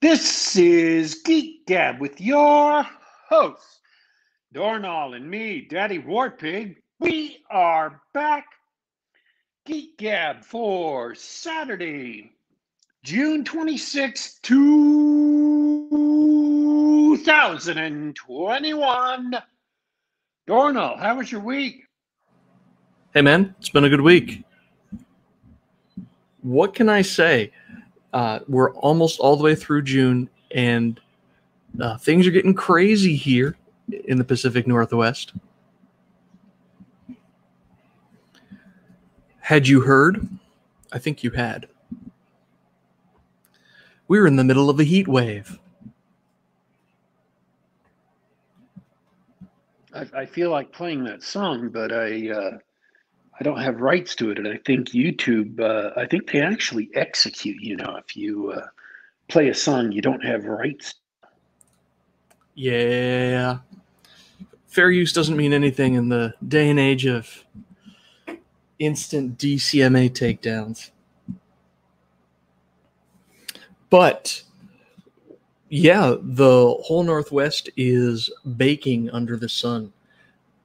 This is Geek Gab with your hosts, Dornall and me, Daddy Warpig. We are back. Geek Gab for Saturday, June 26, 2021. Dornall, how was your week? Hey, man, it's been a good week. What can I say? Uh, we're almost all the way through June, and uh, things are getting crazy here in the Pacific Northwest. Had you heard? I think you had. We're in the middle of a heat wave. I, I feel like playing that song, but I uh, I don't have rights to it, and I think YouTube. Uh, I think they actually execute. You know, if you uh, play a song you don't have rights. Yeah. Fair use doesn't mean anything in the day and age of instant DCMA takedowns. But yeah, the whole Northwest is baking under the sun.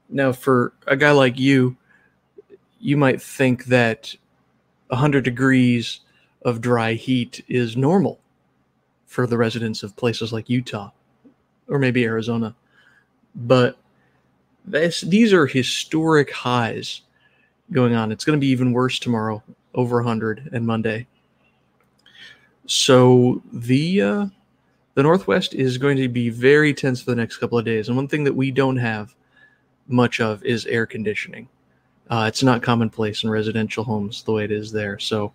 Now, for a guy like you, you might think that 100 degrees of dry heat is normal for the residents of places like Utah or maybe Arizona. But this, these are historic highs going on. It's going to be even worse tomorrow, over 100 and Monday. So the uh, the Northwest is going to be very tense for the next couple of days. And one thing that we don't have much of is air conditioning. Uh, it's not commonplace in residential homes the way it is there. So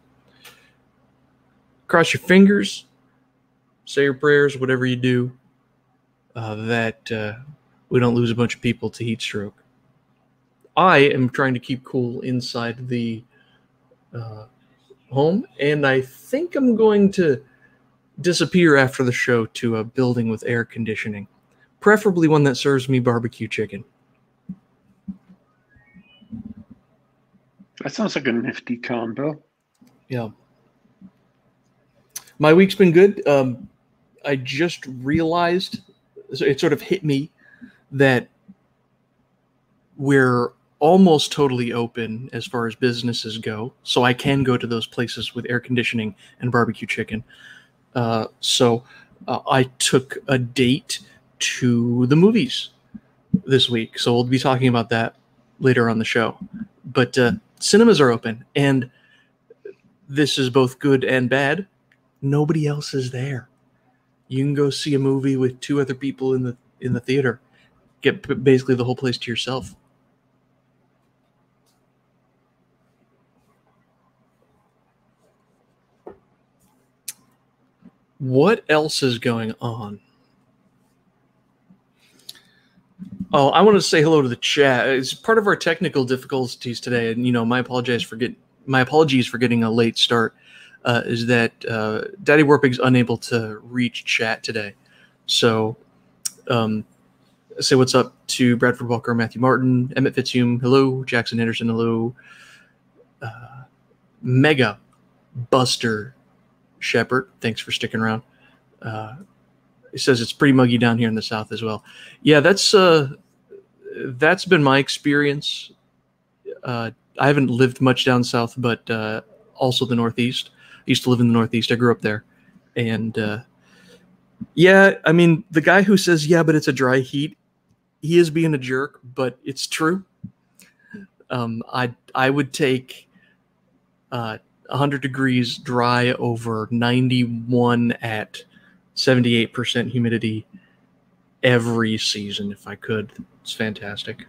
cross your fingers, say your prayers, whatever you do, uh, that uh, we don't lose a bunch of people to heat stroke. I am trying to keep cool inside the uh, home, and I think I'm going to disappear after the show to a building with air conditioning, preferably one that serves me barbecue chicken. That sounds like a nifty combo. Yeah. My week's been good. Um, I just realized it sort of hit me that we're almost totally open as far as businesses go. So I can go to those places with air conditioning and barbecue chicken. Uh, so uh, I took a date to the movies this week. So we'll be talking about that later on the show. But uh, cinemas are open, and this is both good and bad. Nobody else is there. You can go see a movie with two other people in the in the theater. Get basically the whole place to yourself. What else is going on? Oh, I want to say hello to the chat. It's part of our technical difficulties today, and you know, my apologies for get my apologies for getting a late start. Uh, is that uh, Daddy Warpig's unable to reach chat today? So, um, say what's up to Bradford Walker, Matthew Martin, Emmett Fitzhume, hello, Jackson Henderson, hello, uh, Mega Buster Shepherd, thanks for sticking around. He says it's pretty muggy down here in the south as well. Yeah, that's uh, that's been my experience. Uh, I haven't lived much down south, but uh, also the northeast. I used to live in the northeast. I grew up there, and uh, yeah, I mean the guy who says yeah, but it's a dry heat, he is being a jerk, but it's true. Um, I I would take uh, 100 degrees dry over 91 at 78% humidity every season if I could. It's fantastic.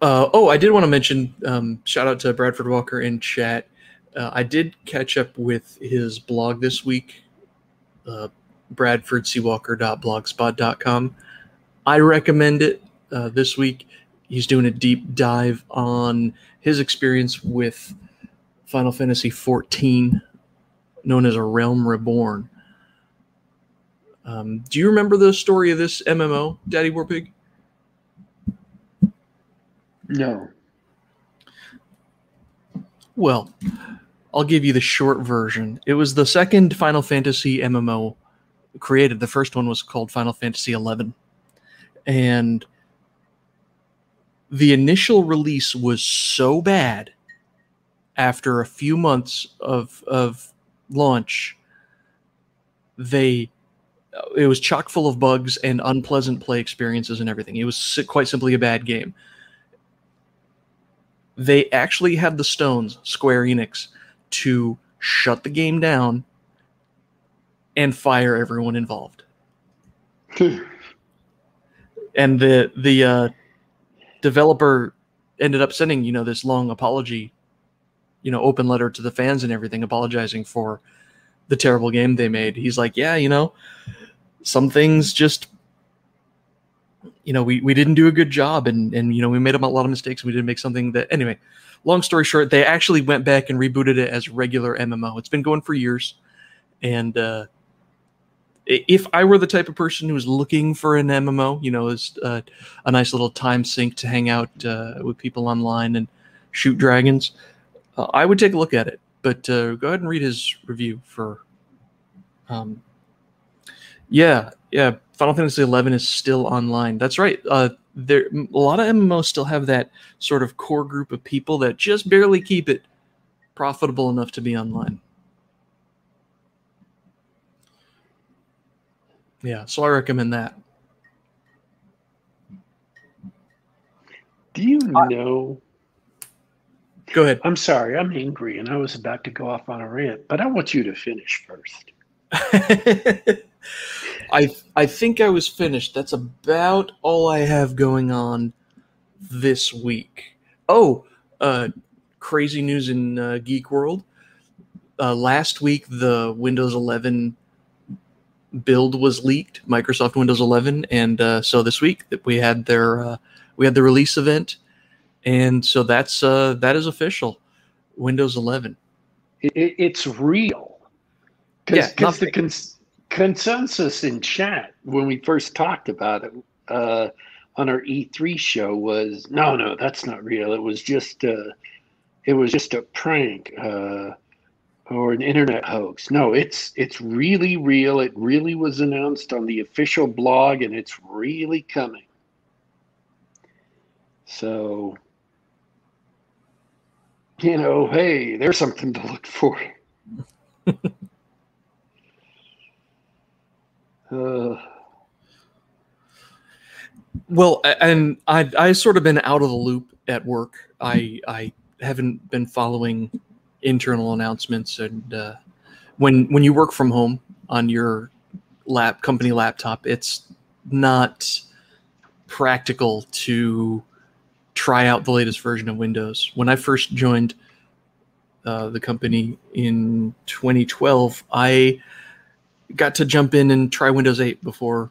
Uh, oh, I did want to mention um, shout out to Bradford Walker in chat. Uh, I did catch up with his blog this week, uh, bradfordcwalker.blogspot.com. I recommend it uh, this week. He's doing a deep dive on his experience with Final Fantasy XIV, known as A Realm Reborn. Um, do you remember the story of this MMO, Daddy Warpig? No. Well, I'll I'll give you the short version. It was the second Final Fantasy MMO created. The first one was called Final Fantasy XI, and the initial release was so bad after a few months of of launch they it was chock full of bugs and unpleasant play experiences and everything. It was quite simply a bad game. They actually had the stones square enix to shut the game down and fire everyone involved. And the the uh, developer ended up sending you know this long apology you know open letter to the fans and everything apologizing for the terrible game they made. He's like yeah you know some things just you know we, we didn't do a good job and and you know we made a lot of mistakes and we didn't make something that anyway long story short they actually went back and rebooted it as regular mmo it's been going for years. And uh if I were the type of person who was looking for an MMO, you know, as uh, a nice little time sink to hang out uh, with people online and shoot dragons, uh, I would take a look at it. But uh, go ahead and read his review for. Um, yeah, yeah. Final Fantasy XI is still online. That's right. Uh, there, a lot of MMOs still have that sort of core group of people that just barely keep it profitable enough to be online. Yeah, so I recommend that. Do you know Go ahead. I'm sorry, I'm angry and I was about to go off on a rant, but I want you to finish first. I I think I was finished. That's about all I have going on this week. Oh, uh, crazy news in uh, Geek World. Uh, last week, the Windows 11 build was leaked, Microsoft Windows 11, and uh, so this week that we had their uh, we had the release event and so that's uh, that is official. Windows 11. It, it's real. Cause, yeah, because the cons- consensus in chat when we first talked about it uh, on our E3 show was no, no, that's not real. It was just uh, it was just a prank uh, or an internet hoax. No, it's it's really real. It really was announced on the official blog, and it's really coming. So you know, hey, there's something to look for. uh. Well, and I I sort of been out of the loop at work. I I haven't been following internal announcements, and uh, when when you work from home on your lap company laptop, it's not practical to try out the latest version of Windows. When I first joined uh, the company in 2012, I got to jump in and try Windows 8 before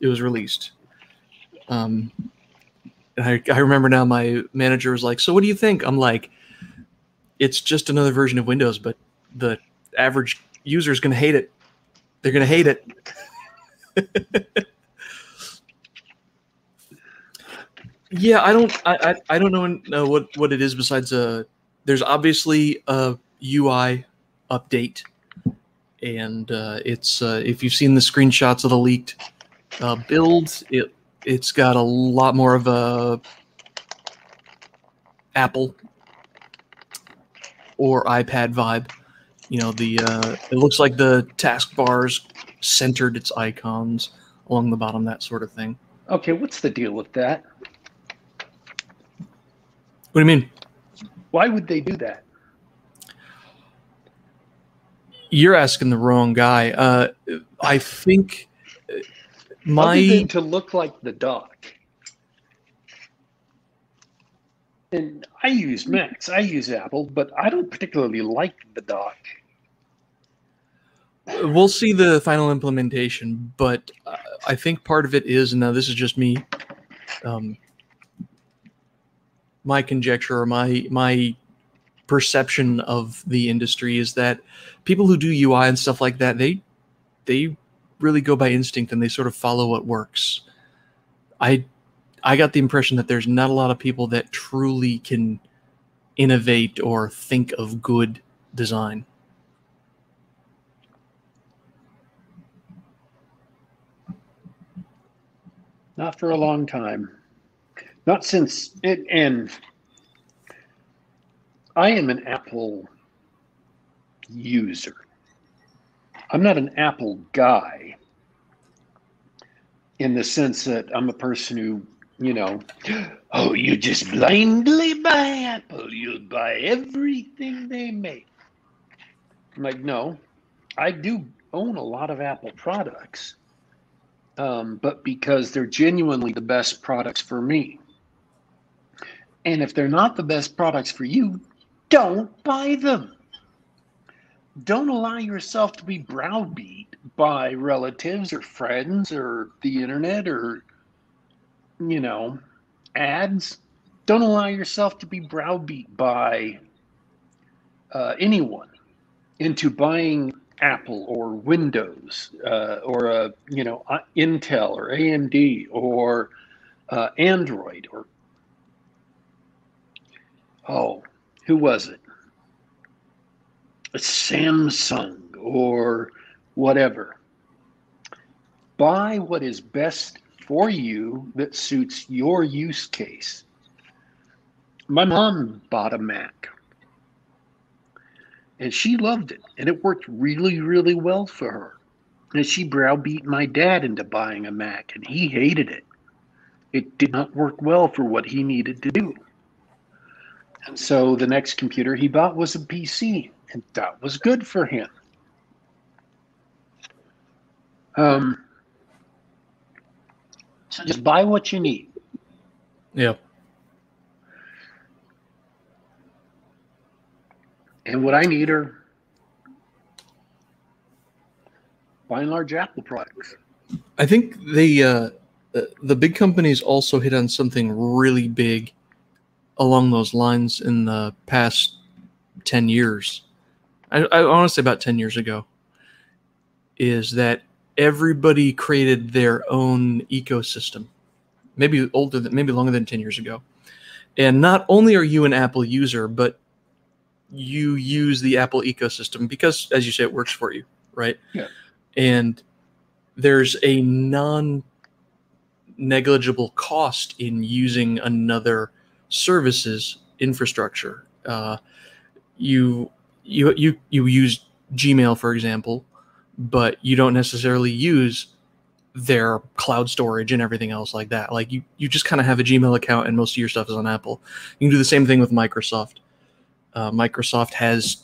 it was released. Um, I, I remember now my manager was like, So, what do you think? I'm like, It's just another version of Windows, but the average user is going to hate it. They're going to hate it. Yeah, I don't. I, I, I don't know, know what what it is besides a. There's obviously a UI update, and uh, it's uh, if you've seen the screenshots of the leaked uh, build, it it's got a lot more of a Apple or iPad vibe. You know, the uh, it looks like the taskbars centered its icons along the bottom, that sort of thing. Okay, what's the deal with that? What do you mean? Why would they do that? You're asking the wrong guy. Uh, I think my to look like the dock. And I use Macs, I use Apple, but I don't particularly like the dock. We'll see the final implementation, but uh, I think part of it is now this is just me um, my conjecture or my my perception of the industry is that people who do UI and stuff like that, they they really go by instinct and they sort of follow what works. I I got the impression that there's not a lot of people that truly can innovate or think of good design. Not for a long time. Not since it, and I am an Apple user. I'm not an Apple guy in the sense that I'm a person who, you know, oh, you just blindly buy Apple. You'll buy everything they make. I'm like, no, I do own a lot of Apple products, um, but because they're genuinely the best products for me. And if they're not the best products for you, don't buy them. Don't allow yourself to be browbeat by relatives or friends or the internet or, you know, ads. Don't allow yourself to be browbeat by uh, anyone into buying Apple or Windows uh, or a you know uh, Intel or AMD or uh, Android or oh who was it? Samsung or whatever. Buy what is best for you that suits your use case. My mom bought a Mac and she loved it and it worked really, really well for her. And she browbeat my dad into buying a Mac and he hated it. It did not work well for what he needed to do. And so the next computer he bought was a PC, and that was good for him. Um, so just buy what you need. Yeah. And what I need are, by and large, Apple products. I think the uh, the big companies also hit on something really big along those lines in the past 10 years. I, I want to say about 10 years ago is that everybody created their own ecosystem. Maybe older than maybe longer than 10 years ago. And not only are you an Apple user, but you use the Apple ecosystem because as you say it works for you, right? Yeah. And there's a non negligible cost in using another services infrastructure. Uh, you you you you use Gmail for example, but you don't necessarily use their cloud storage and everything else like that. Like you you just kind of have a Gmail account and most of your stuff is on Apple. You can do the same thing with Microsoft. Uh, Microsoft has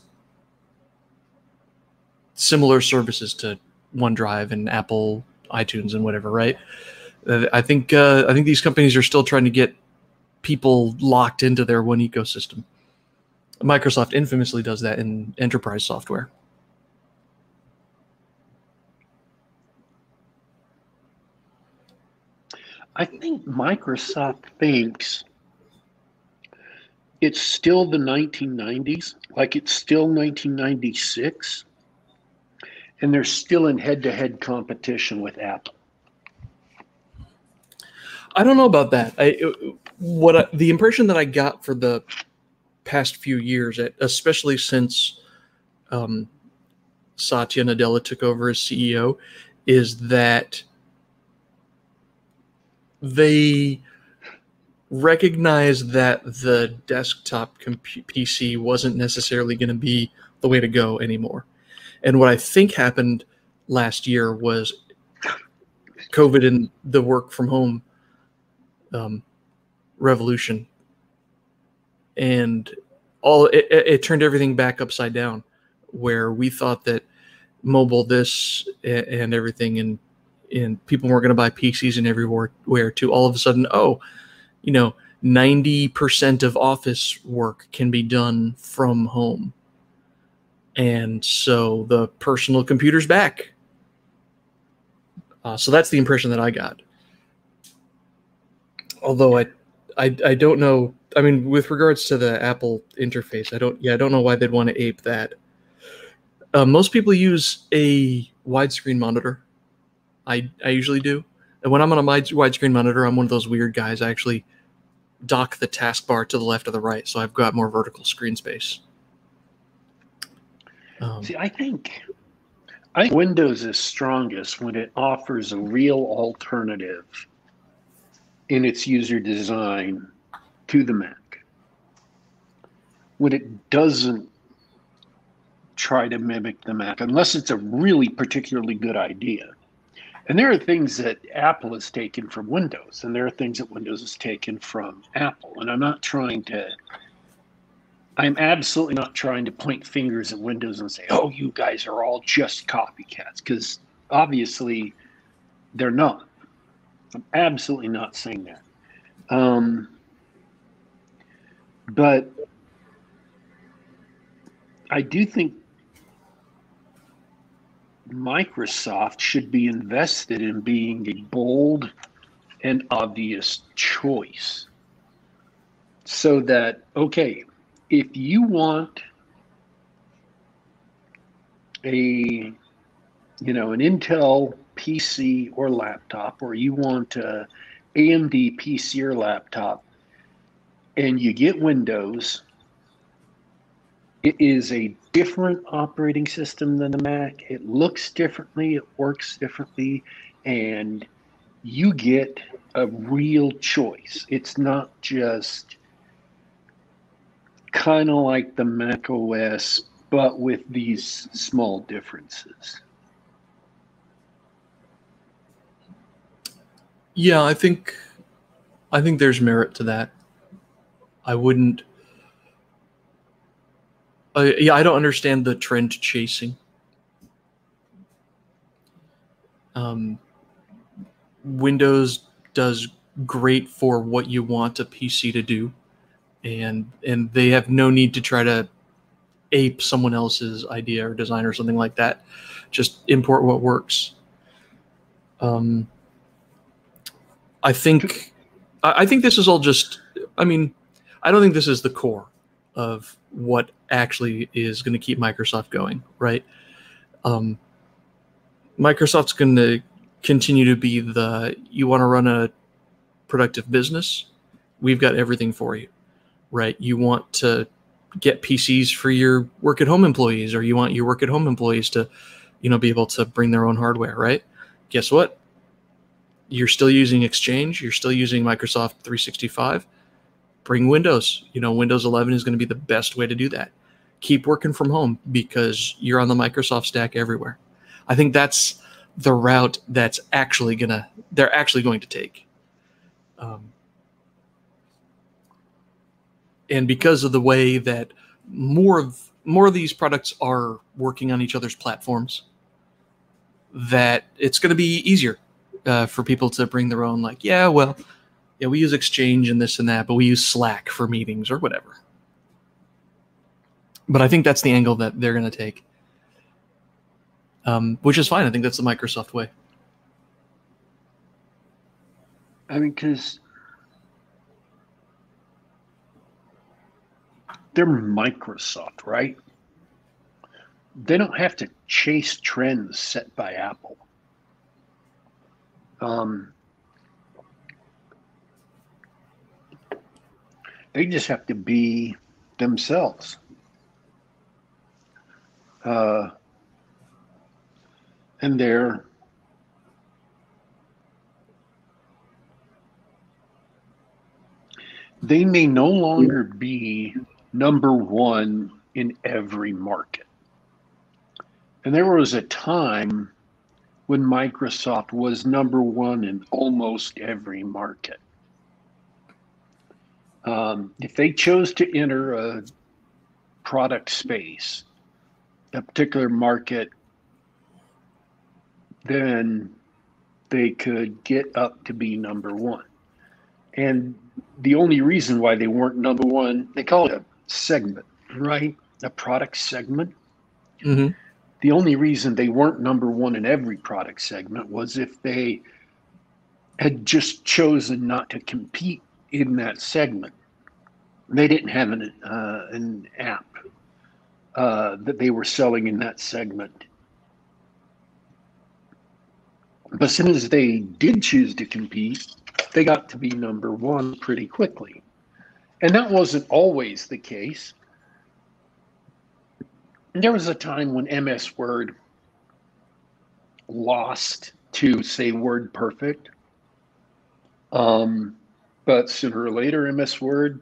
similar services to OneDrive and Apple iTunes and whatever, right? Uh, I think uh, I think these companies are still trying to get people locked into their one ecosystem. Microsoft infamously does that in enterprise software. I think Microsoft thinks it's still the 1990s, like it's still 1996, and they're still in head to head competition with Apple. I don't know about that. I what I, the impression that I got for the past few years, especially since um, Satya Nadella took over as CEO, is that they recognize that the desktop PC wasn't necessarily going to be the way to go anymore. And what I think happened last year was COVID and the work from home um, revolution, and all it, it turned everything back upside down. Where we thought that mobile this and everything, and and people weren't going to buy PCs and everywhere. Where to all of a sudden, oh, you know, ninety percent of office work can be done from home, and so the personal computer's back. Uh, so that's the impression that I got although I, I, I don't know. I mean, with regards to the Apple interface, I don't. Yeah, I don't know why they'd want to ape that. Uh, most people use a widescreen monitor. I I usually do, and when I'm on a widescreen monitor, I'm one of those weird guys. I actually dock the taskbar to the left or the right, so I've got more vertical screen space. Um, See, I think I think Windows is strongest when it offers a real alternative in its user design to the Mac. When it doesn't try to mimic the Mac, unless it's a really particularly good idea. And there are things that Apple has taken from Windows, and there are things that Windows has taken from Apple. And I'm not trying to I'm absolutely not trying to point fingers at Windows and say, oh, you guys are all just copycats, because obviously they're not. I'm absolutely not saying that. Um, but I do think Microsoft should be invested in being a bold and obvious choice so that, okay, if you want a you know an Intel PC or laptop, or you want a AMD PC or laptop, and you get Windows, it is a different operating system than the Mac. It looks differently, it works differently, and you get a real choice. It's not just kind of like the Mac OS, but with these small differences. Yeah, I think I think there's merit to that. I wouldn't. Uh, yeah, I don't understand the trend chasing. Um, Windows does great for what you want a PC to do and and they have no need to try to ape someone else's idea or design or something like that. Just import what works. Um, I think I think this is all just. I mean, I don't think this is the core of what actually is going to keep Microsoft going, right? Um, Microsoft's going to continue to be the you want to run a productive business, we've got everything for you right? You want to get PCs for your work at home employees, or you want your work at home employees to, you know, be able to bring their own hardware, right? Guess what? You're still using Exchange, you're still using Microsoft 365. Bring Windows. You know, Windows 11 is going to be the best way to do that. Keep working from home because you're on the Microsoft stack everywhere. I think that's the route that's actually gonna they're actually going to take. Um, and because of the way that more of more of these products are working on each other's platforms, that it's going to be easier uh, for people to bring their own. Like, yeah, well, yeah, we use Exchange and this and that, but we use Slack for meetings or whatever. But I think that's the angle that they're going to take, um, which is fine. I think that's the Microsoft way. I mean, because they're Microsoft, right? They don't have to chase trends set by Apple. Um, they just have to be themselves. Uh, and they're they may no longer be number one in every market. And there was a time when Microsoft was number one in almost every market. Um, if they chose to enter a product space, a particular market, then they could get up to be number one. And the only reason why they weren't number one, they call it a segment, right? A product segment. Mm-hmm. The only reason they weren't number one in every product segment was if they had just chosen not to compete in that segment. They didn't have an, uh, an app uh, that they were selling in that segment. But as soon as they did choose to compete, they got to be number one pretty quickly. And that wasn't always the case. There was a time when MS Word lost to say Word Perfect. Um, but sooner or later, MS Word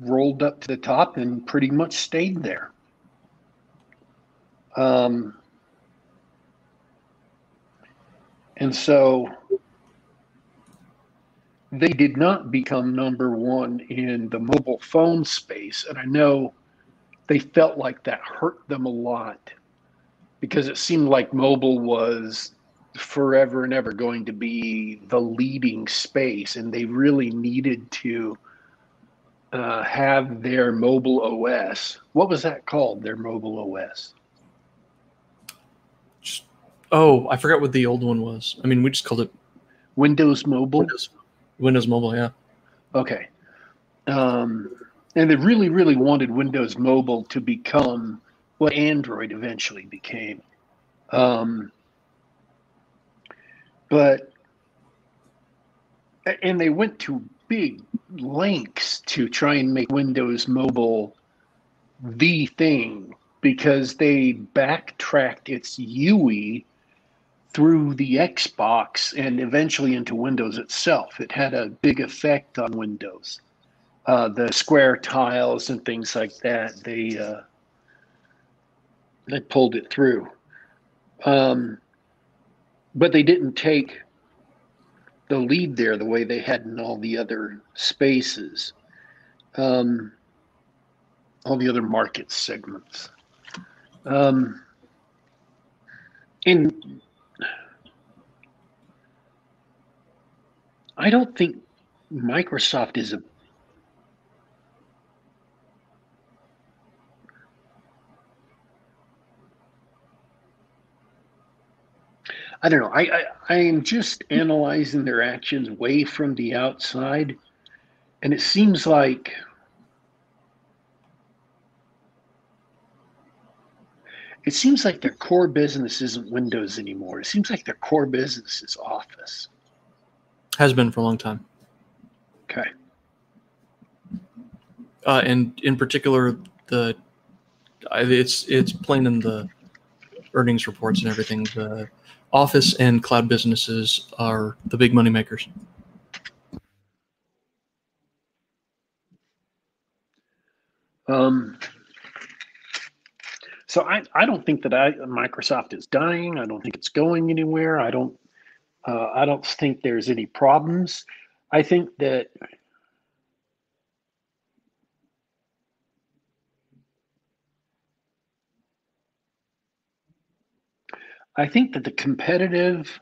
rolled up to the top and pretty much stayed there. Um, and so they did not become number one in the mobile phone space. And I know they felt like that hurt them a lot because it seemed like mobile was forever and ever going to be the leading space. And they really needed to uh, have their mobile OS. What was that called? Their mobile OS? Oh, I forgot what the old one was. I mean, we just called it Windows Mobile. Windows, Windows Mobile, yeah. Okay. Um, and they really, really wanted Windows Mobile to become what Android eventually became. Um, but, and they went to big lengths to try and make Windows Mobile the thing because they backtracked its UI through the Xbox and eventually into Windows itself. It had a big effect on Windows. Uh, the square tiles and things like that, they uh, they pulled it through. Um, but they didn't take the lead there the way they had in all the other spaces, um, all the other market segments. Um, and I don't think Microsoft is a I don't know. I, I, I am just analyzing their actions way from the outside, and it seems like it seems like their core business isn't Windows anymore. It seems like their core business is Office. Has been for a long time. Okay. Uh, and in particular, the it's it's plain in the earnings reports and everything. The Office and cloud businesses are the big money makers. Um, so I, I don't think that I, Microsoft is dying. I don't think it's going anywhere. I don't uh, I don't think there's any problems. I think that I think that the competitive,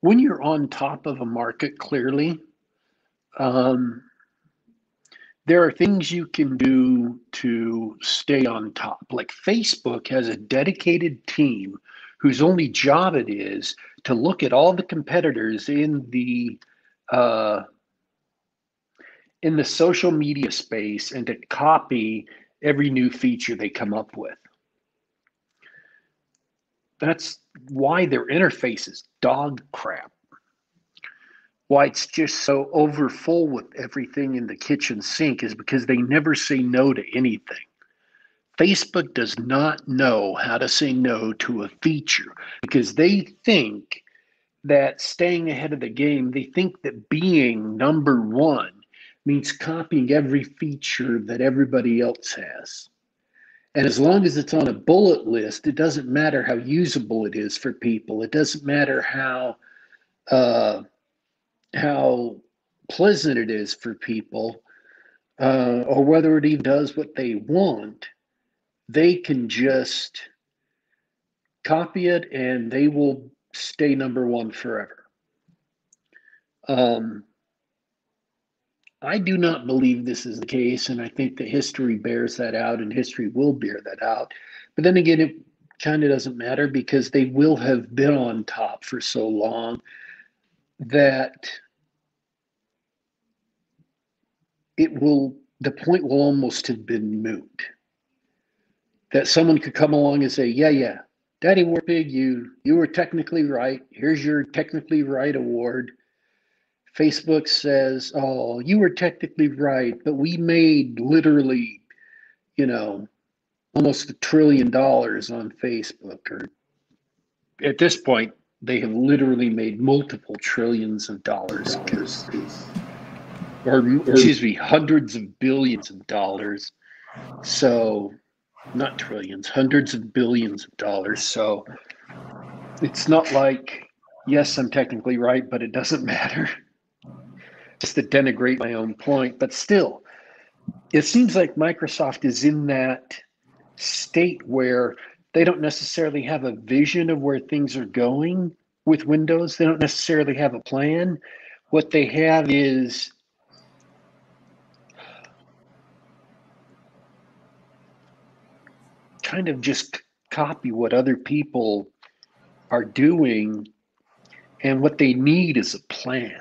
when you're on top of a market, clearly, um, there are things you can do to stay on top. Like Facebook has a dedicated team whose only job it is to look at all the competitors in the uh, in the social media space and to copy every new feature they come up with. That's why their interface is dog crap. Why it's just so overfull with everything in the kitchen sink is because they never say no to anything. Facebook does not know how to say no to a feature because they think that staying ahead of the game, they think that being number one means copying every feature that everybody else has. And as long as it's on a bullet list, it doesn't matter how usable it is for people. It doesn't matter how uh, how pleasant it is for people, uh, or whether it even does what they want they can just copy it and they will stay number one forever. Um, I do not believe this is the case, and I think that history bears that out, and history will bear that out. But then again, it kind of doesn't matter because they will have been on top for so long that it will, the point will almost have been moot that someone could come along and say, yeah, yeah, Daddy Warpig, you you were technically right. Here's your technically right award. Facebook says, "Oh, you were technically right, but we made literally, you know, almost a trillion dollars on Facebook." Or at this point, they have literally made multiple trillions of dollars because, or, or excuse me, hundreds of billions of dollars. So, not trillions, hundreds of billions of dollars. So, it's not like, yes, I'm technically right, but it doesn't matter. Just to denigrate my own point, but still, it seems like Microsoft is in that state where they don't necessarily have a vision of where things are going with Windows. They don't necessarily have a plan. What they have is kind of just copy what other people are doing. And what they need is a plan.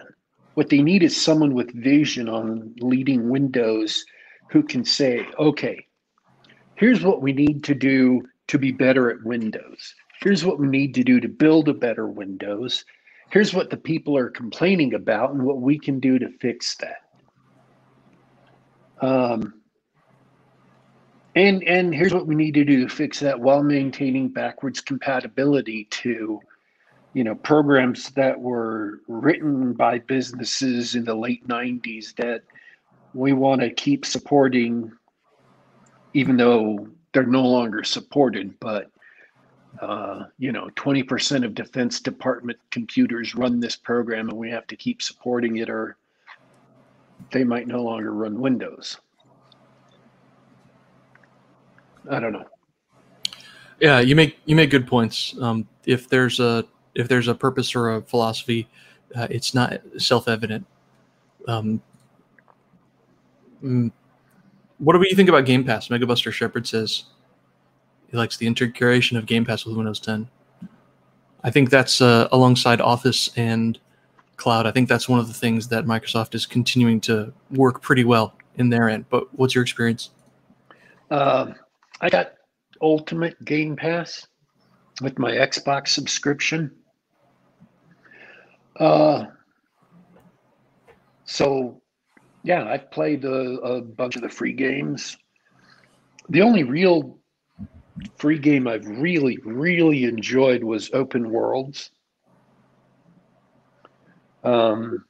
What they need is someone with vision on leading Windows who can say, okay, here's what we need to do to be better at Windows. Here's what we need to do to build a better Windows. Here's what the people are complaining about and what we can do to fix that. Um, and and here's what we need to do to fix that while maintaining backwards compatibility to you know programs that were written by businesses in the late 90s that we want to keep supporting even though they're no longer supported, but uh, you know, 20% of Defense Department computers run this program and we have to keep supporting it or they might no longer run Windows. I don't know. Yeah, you make you make good points. Um, if there's a if there's a purpose or a philosophy, uh, it's not self evident. Um, mm, what do you think about Game Pass? Megabuster Shepard says he likes the integration of Game Pass with Windows 10. I think that's uh, alongside Office and Cloud. I think that's one of the things that Microsoft is continuing to work pretty well in their end. But what's your experience? Uh, I got Ultimate Game Pass with my Xbox subscription. Uh, so yeah, I've played a, a bunch of the free games. The only real free game I've really, really enjoyed was Outer Worlds. Um,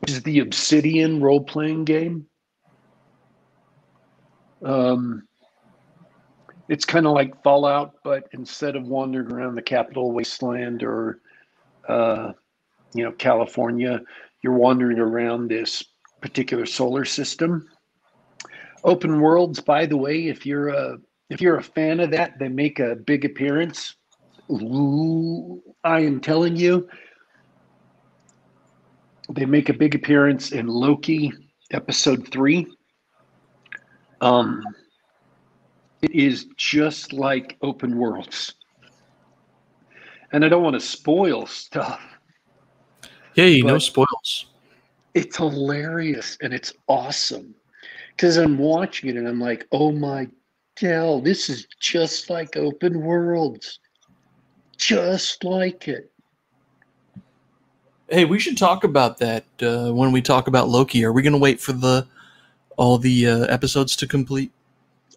which is the Obsidian role playing game. Um, it's kind of like Fallout, but instead of wandering around the capital wasteland or, uh, you know, California, you're wandering around this particular solar system. Outer Worlds, by the way, if you're a if you're a fan of that, they make a big appearance. Ooh, I am telling you, they make a big appearance in Loki episode three. Um, it is just like Outer Worlds, and I don't want to spoil stuff. Hey, no spoils it's hilarious and it's awesome because I'm watching it and I'm like, oh my hell, this is just like Outer Worlds, just like it. Hey, we should talk about that uh, when we talk about Loki. Are we going to wait for the all the uh, episodes to complete?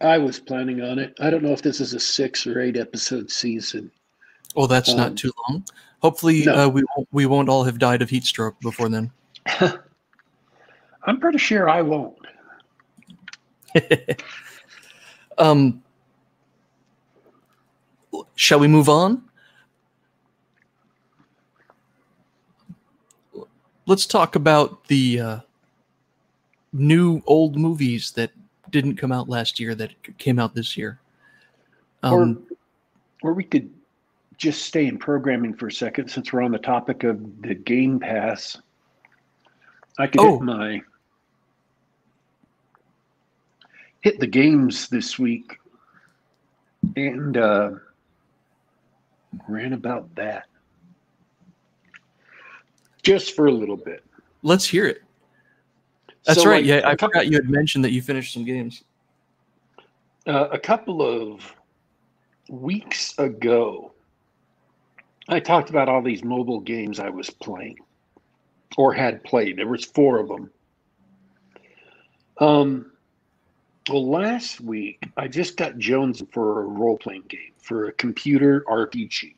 I was planning on it. I don't know if this is a six or eight episode season. Oh, that's um, not too long. Hopefully, no. uh, we won't, we won't all have died of heat stroke before then. I'm pretty sure I won't. um, shall we move on? Let's talk about the uh, new old movies that didn't come out last year that came out this year. Um, or, or we could just stay in programming for a second since we're on the topic of the Game Pass. I could oh. hit my hit the games this week and uh, ran about that just for a little bit. Let's hear it. That's so right. Like, yeah, I couple, forgot you had mentioned that you finished some games. Uh, a couple of weeks ago, I talked about all these mobile games I was playing. or had played. There was four of them. Um, well, last week I just got Jones for a role playing game for a computer RPG.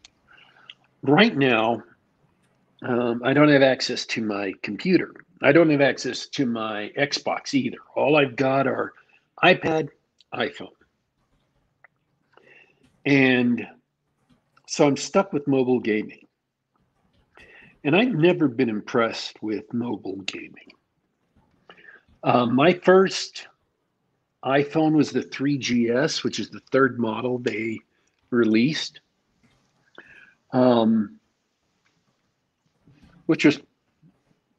Right now, um, I don't have access to my computer. I don't have access to my Xbox either. All I've got are iPad, iPhone. And so I'm stuck with mobile gaming. And I've never been impressed with mobile gaming. Uh, my first iPhone was the 3GS, which is the third model they released, um, which was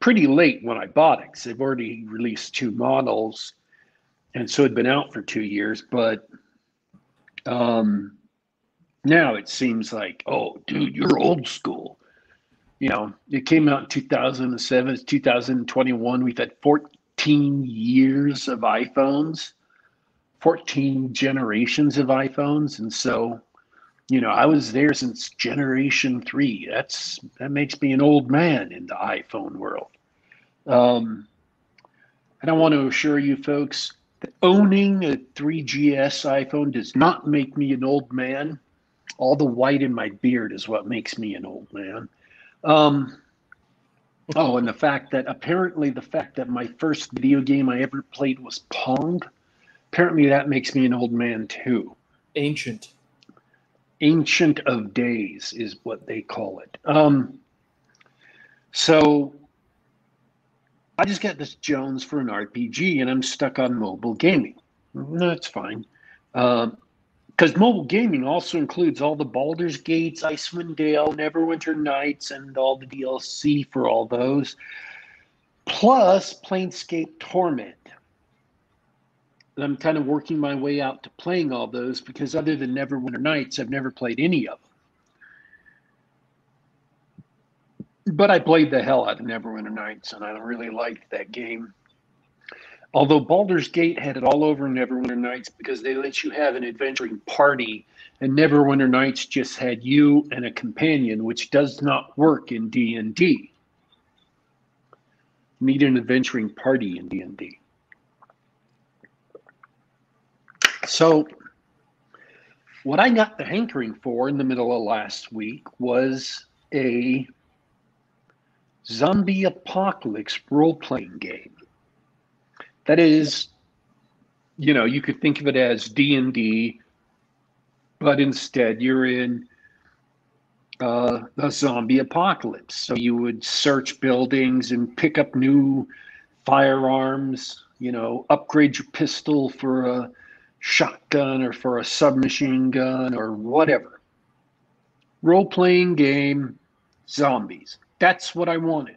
pretty late when I bought it because they've already released two models. And so it'd been out for two years. But um, now it seems like, oh, dude, you're old school. You know, it came out in 2007, it's 2021. We've had 14 years of iPhones, 14 generations of iPhones. And so, you know, I was there since generation three. That's that makes me an old man in the iPhone world. Um, and I want to assure you folks that owning a 3GS iPhone does not make me an old man all the white in my beard is what makes me an old man. Um, oh, and the fact that apparently the fact that my first video game I ever played was Pong, apparently that makes me an old man too. Ancient. Ancient of days is what they call it. Um, so I just got this Jones for an RPG and I'm stuck on mobile gaming. That's fine. Um, because mobile gaming also includes all the Baldur's Gates, Icewind Dale, Neverwinter Nights, and all the DLC for all those, plus Planescape Torment. I'm kind of working my way out to playing all those because other than Neverwinter Nights, I've never played any of them. But I played the hell out of Neverwinter Nights, and I really liked that game. Although Baldur's Gate had it all over Neverwinter Nights because they let you have an adventuring party, and Neverwinter Nights just had you and a companion, which does not work in D and D. Need an adventuring party in D and D. So, what I got the hankering for in the middle of last week was a zombie apocalypse role playing game. That is you know you could think of it as d&d but instead you're in uh, a zombie apocalypse. So you would search buildings and pick up new firearms you know upgrade your pistol for a shotgun or for a submachine gun or whatever. Role-playing game zombies. That's what i wanted.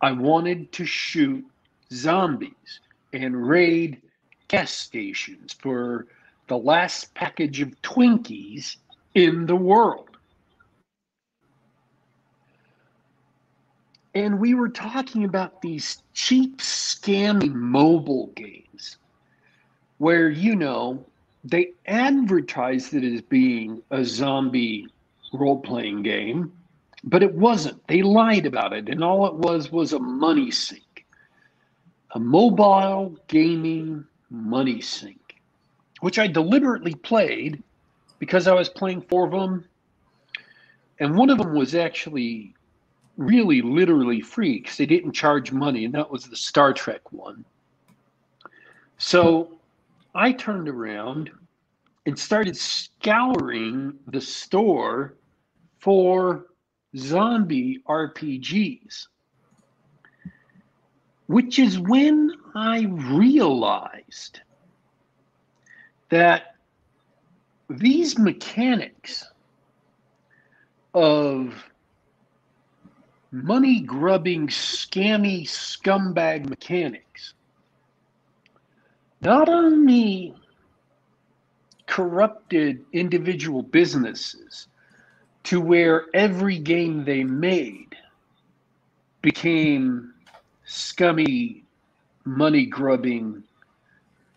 I wanted to shoot zombies and raid gas stations for the last package of Twinkies in the world. And we were talking about these cheap, scammy mobile games where, you know, they advertised it as being a zombie role playing game, but it wasn't. They lied about it, and all it was was a money sink a mobile gaming money sink, which I deliberately played because I was playing four of them. And one of them was actually really literally free because they didn't charge money, and that was the Star Trek one. So I turned around and started scouring the store for zombie RPGs which is when I realized that these mechanics of money grubbing, scammy, scumbag mechanics not only corrupted individual businesses to where every game they made became scummy, money grubbing,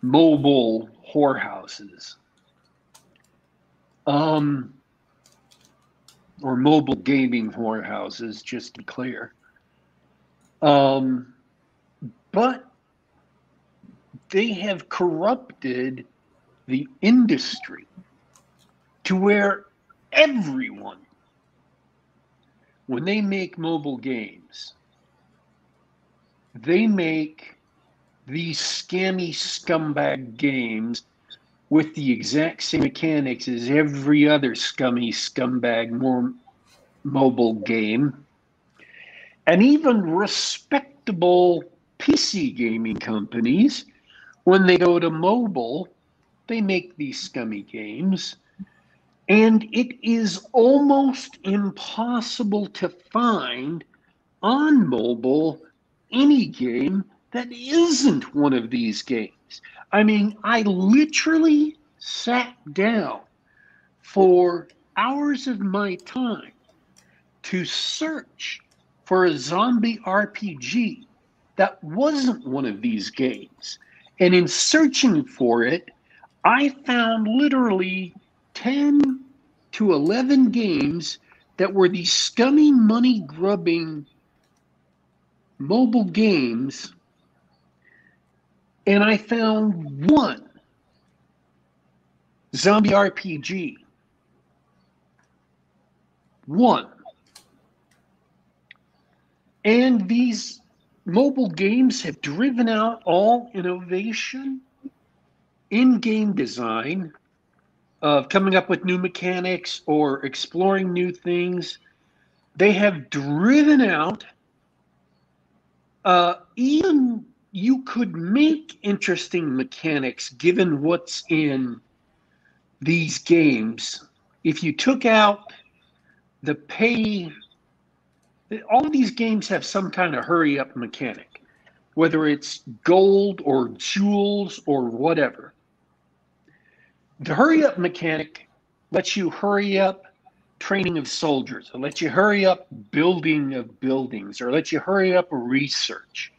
mobile whorehouses. Um, or mobile gaming whorehouses, just to be clear. Um, but they have corrupted the industry to where everyone, when they make mobile games, they make these scammy scumbag games with the exact same mechanics as every other scummy scumbag more mobile game. And even respectable PC gaming companies, when they go to mobile, they make these scummy games. And it is almost impossible to find on mobile any game that isn't one of these games. I mean, I literally sat down for hours of my time to search for a zombie RPG that wasn't one of these games. And in searching for it, I found literally 10 to 11 games that were these scummy money grubbing mobile games and I found one zombie RPG. One. And these mobile games have driven out all innovation in game design of coming up with new mechanics or exploring new things. They have driven out uh, even you could make interesting mechanics given what's in these games if you took out the pay all these games have some kind of hurry up mechanic whether it's gold or jewels or whatever. The hurry up mechanic lets you hurry up training of soldiers. Or lets you hurry up building of buildings or lets you hurry up research.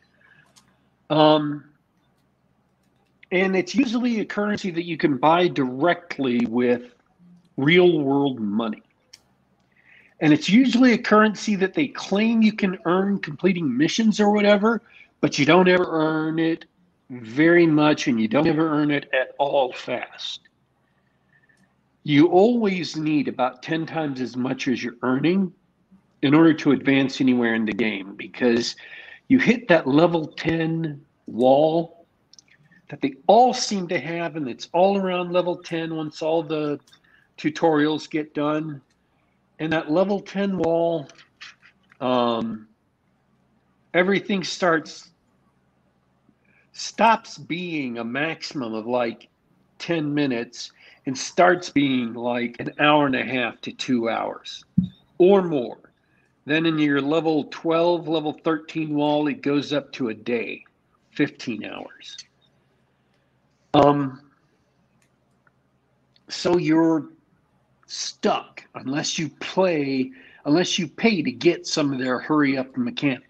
Um, and it's usually a currency that you can buy directly with real world money. And it's usually a currency that they claim you can earn completing missions or whatever, but you don't ever earn it very much and you don't ever earn it at all fast. You always need about 10 times as much as you're earning in order to advance anywhere in the game because you hit that level 10 wall that they all seem to have, and it's all around level 10 once all the tutorials get done. And that level 10 wall, um, everything starts stops being a maximum of like 10 minutes and starts being like an hour and a half to two hours or more. Then in your level 12, level 13 wall, it goes up to a day, 15 hours. Um, so you're stuck unless you play, unless you pay to get some of their hurry up mechanic.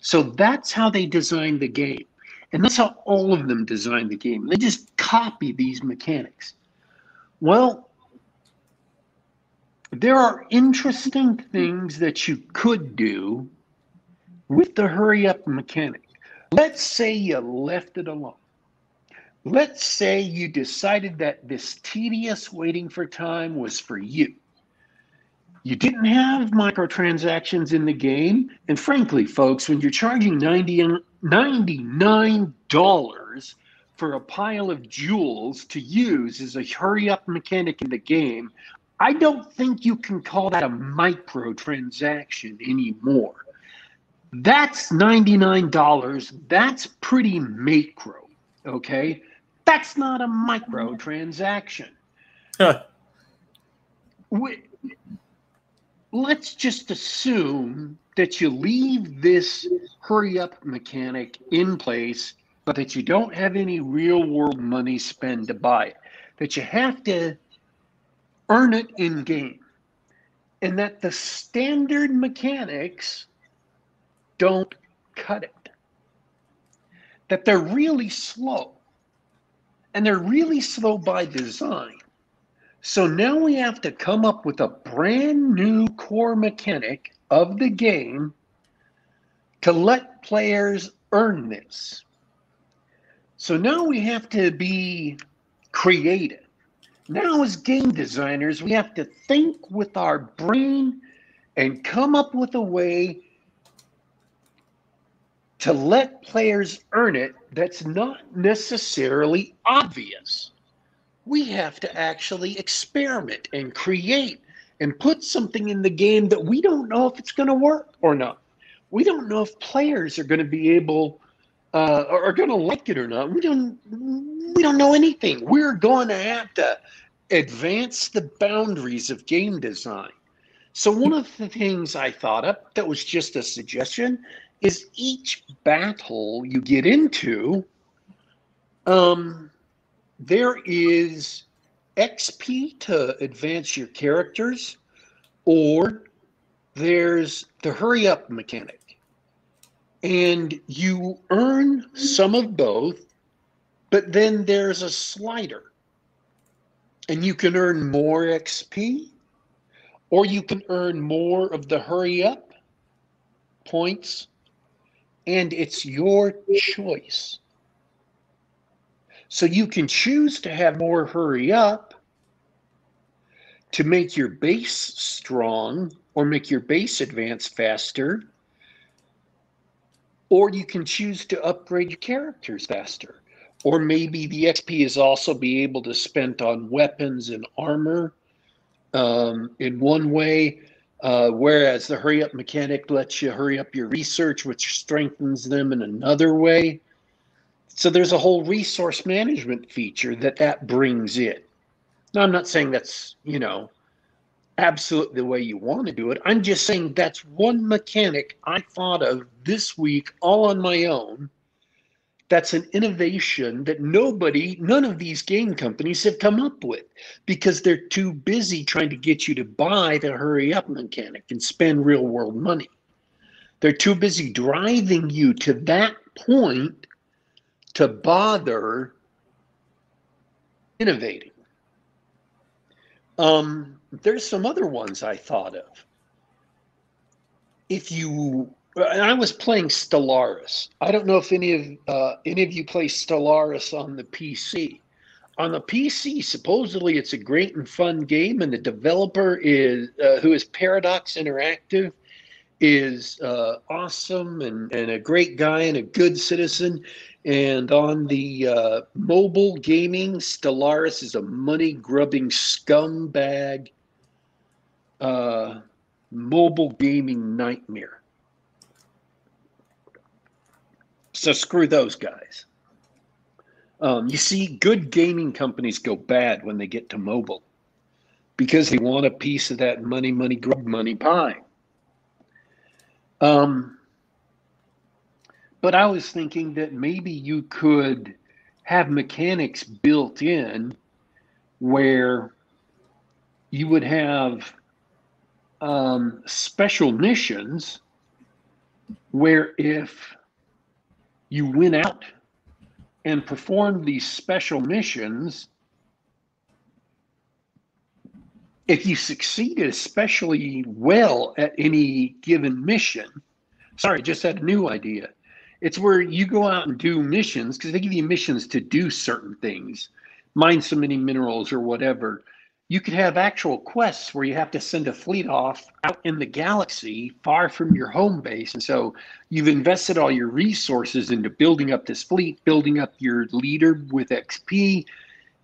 So that's how they designed the game. And that's how all of them designed the game. They just copy these mechanics. Well, there are interesting things that you could do with the hurry up mechanic. Let's say you left it alone. Let's say you decided that this tedious waiting for time was for you. You didn't have microtransactions in the game. And frankly, folks, when you're charging 90, $99 for a pile of jewels to use as a hurry up mechanic in the game, I don't think you can call that a microtransaction anymore. That's $99. That's pretty macro. Okay. That's not a microtransaction. Let's just assume that you leave this hurry up mechanic in place, but that you don't have any real world money spent to buy it. That you have to earn it in game. And that the standard mechanics don't cut it. That they're really slow. And they're really slow by design. So now we have to come up with a brand new core mechanic of the game to let players earn this. So now we have to be creative. Now, as game designers, we have to think with our brain and come up with a way to let players earn it that's not necessarily obvious. We have to actually experiment and create and put something in the game that we don't know if it's going to work or not. We don't know if players are going to be able uh, are going to like it or not. We don't we don't know anything. We're going to have to advance the boundaries of game design. So one of the things I thought up that was just a suggestion is each battle you get into, um, there is XP to advance your characters, or there's the hurry up mechanic. And you earn some of both, but then there's a slider. And you can earn more XP, or you can earn more of the hurry up points, and it's your choice. So you can choose to have more hurry up to make your base strong or make your base advance faster. Or you can choose to upgrade your characters faster. Or maybe the XP is also be able to spent on weapons and armor um, in one way, uh, whereas the hurry up mechanic lets you hurry up your research, which strengthens them in another way. So there's a whole resource management feature that that brings in. Now, I'm not saying that's, you know, absolutely the way you want to do it. I'm just saying that's one mechanic I thought of this week all on my own. That's an innovation that nobody, none of these game companies have come up with because they're too busy trying to get you to buy the hurry up mechanic and spend real world money. They're too busy driving you to that point to bother innovating. Um, there's some other ones I thought of. If you, I was playing Stellaris. I don't know if any of uh, any of you play Stellaris on the PC. On the PC, supposedly it's a great and fun game, and the developer is uh, who is Paradox Interactive is uh, awesome and, and a great guy and a good citizen. And on the uh, mobile gaming, Stellaris is a money grubbing scumbag uh, mobile gaming nightmare. So screw those guys. Um, you see, good gaming companies go bad when they get to mobile because they want a piece of that money, money, grub money pie. Um, but I was thinking that maybe you could have mechanics built in where you would have um, special missions where if you went out and performed these special missions, if you succeeded especially well at any given mission, sorry, just had a new idea. It's where you go out and do missions because they give you missions to do certain things, mine so many minerals or whatever. You could have actual quests where you have to send a fleet off out in the galaxy far from your home base. And so you've invested all your resources into building up this fleet, building up your leader with XP.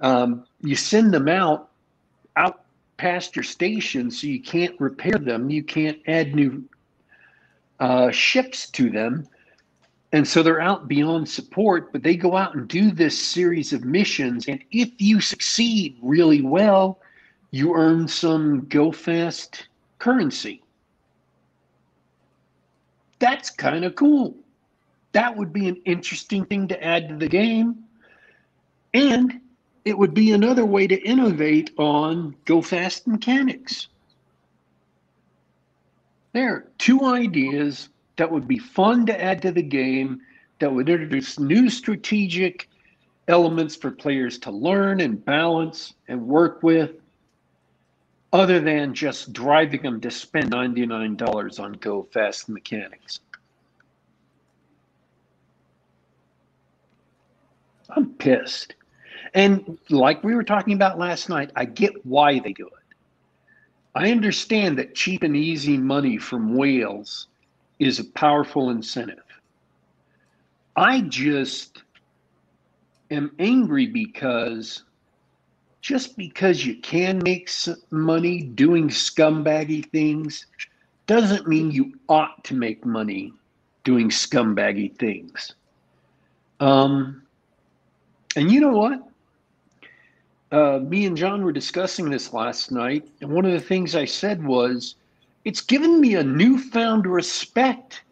Um, you send them out out past your station so you can't repair them, you can't add new uh, ships to them and so they're out beyond support, but they go out and do this series of missions. And if you succeed really well, you earn some go fast currency. That's kind of cool. That would be an interesting thing to add to the game. And it would be another way to innovate on go fast mechanics. There, are two ideas that would be fun to add to the game, that would introduce new strategic elements for players to learn and balance and work with, other than just driving them to spend $99 on Go Fast mechanics. I'm pissed. And like we were talking about last night, I get why they do it. I understand that cheap and easy money from whales is a powerful incentive. I just am angry because just because you can make money doing scumbaggy things doesn't mean you ought to make money doing scumbaggy things. Um, and you know what? Uh, me and John were discussing this last night, and one of the things I said was, it's given me a newfound respect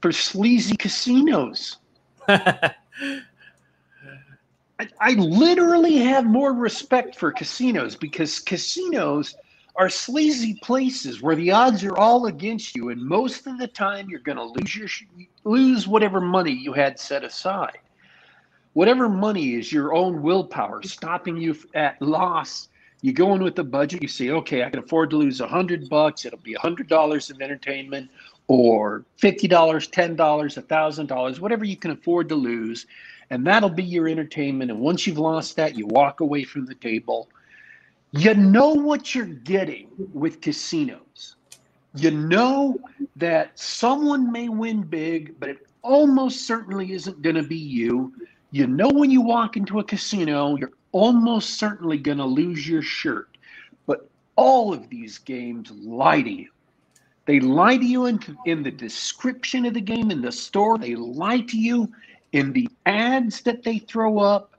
for sleazy casinos. I, I literally have more respect for casinos because casinos are sleazy places where the odds are all against you, and most of the time you're going to lose your lose whatever money you had set aside. Whatever money is your own willpower stopping you at loss. You go in with a budget you say okay i can afford to lose a hundred bucks it'll be a hundred dollars of entertainment or fifty dollars ten dollars a thousand dollars whatever you can afford to lose and that'll be your entertainment and once you've lost that you walk away from the table you know what you're getting with casinos you know that someone may win big but it almost certainly isn't going to be you you know, when you walk into a casino, you're almost certainly going to lose your shirt. But all of these games lie to you. They lie to you in, in the description of the game in the store. They lie to you in the ads that they throw up.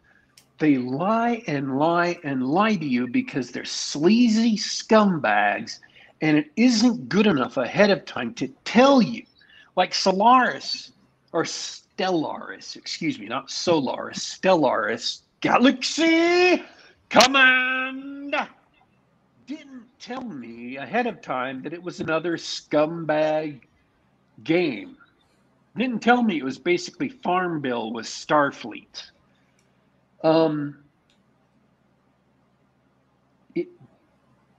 They lie and lie and lie to you because they're sleazy scumbags and it isn't good enough ahead of time to tell you. Like Solaris or Stellaris, excuse me, not Solaris, Stellaris Galaxy Command didn't tell me ahead of time that it was another scumbag game. Didn't tell me it was basically FarmVille with Starfleet. Um, it,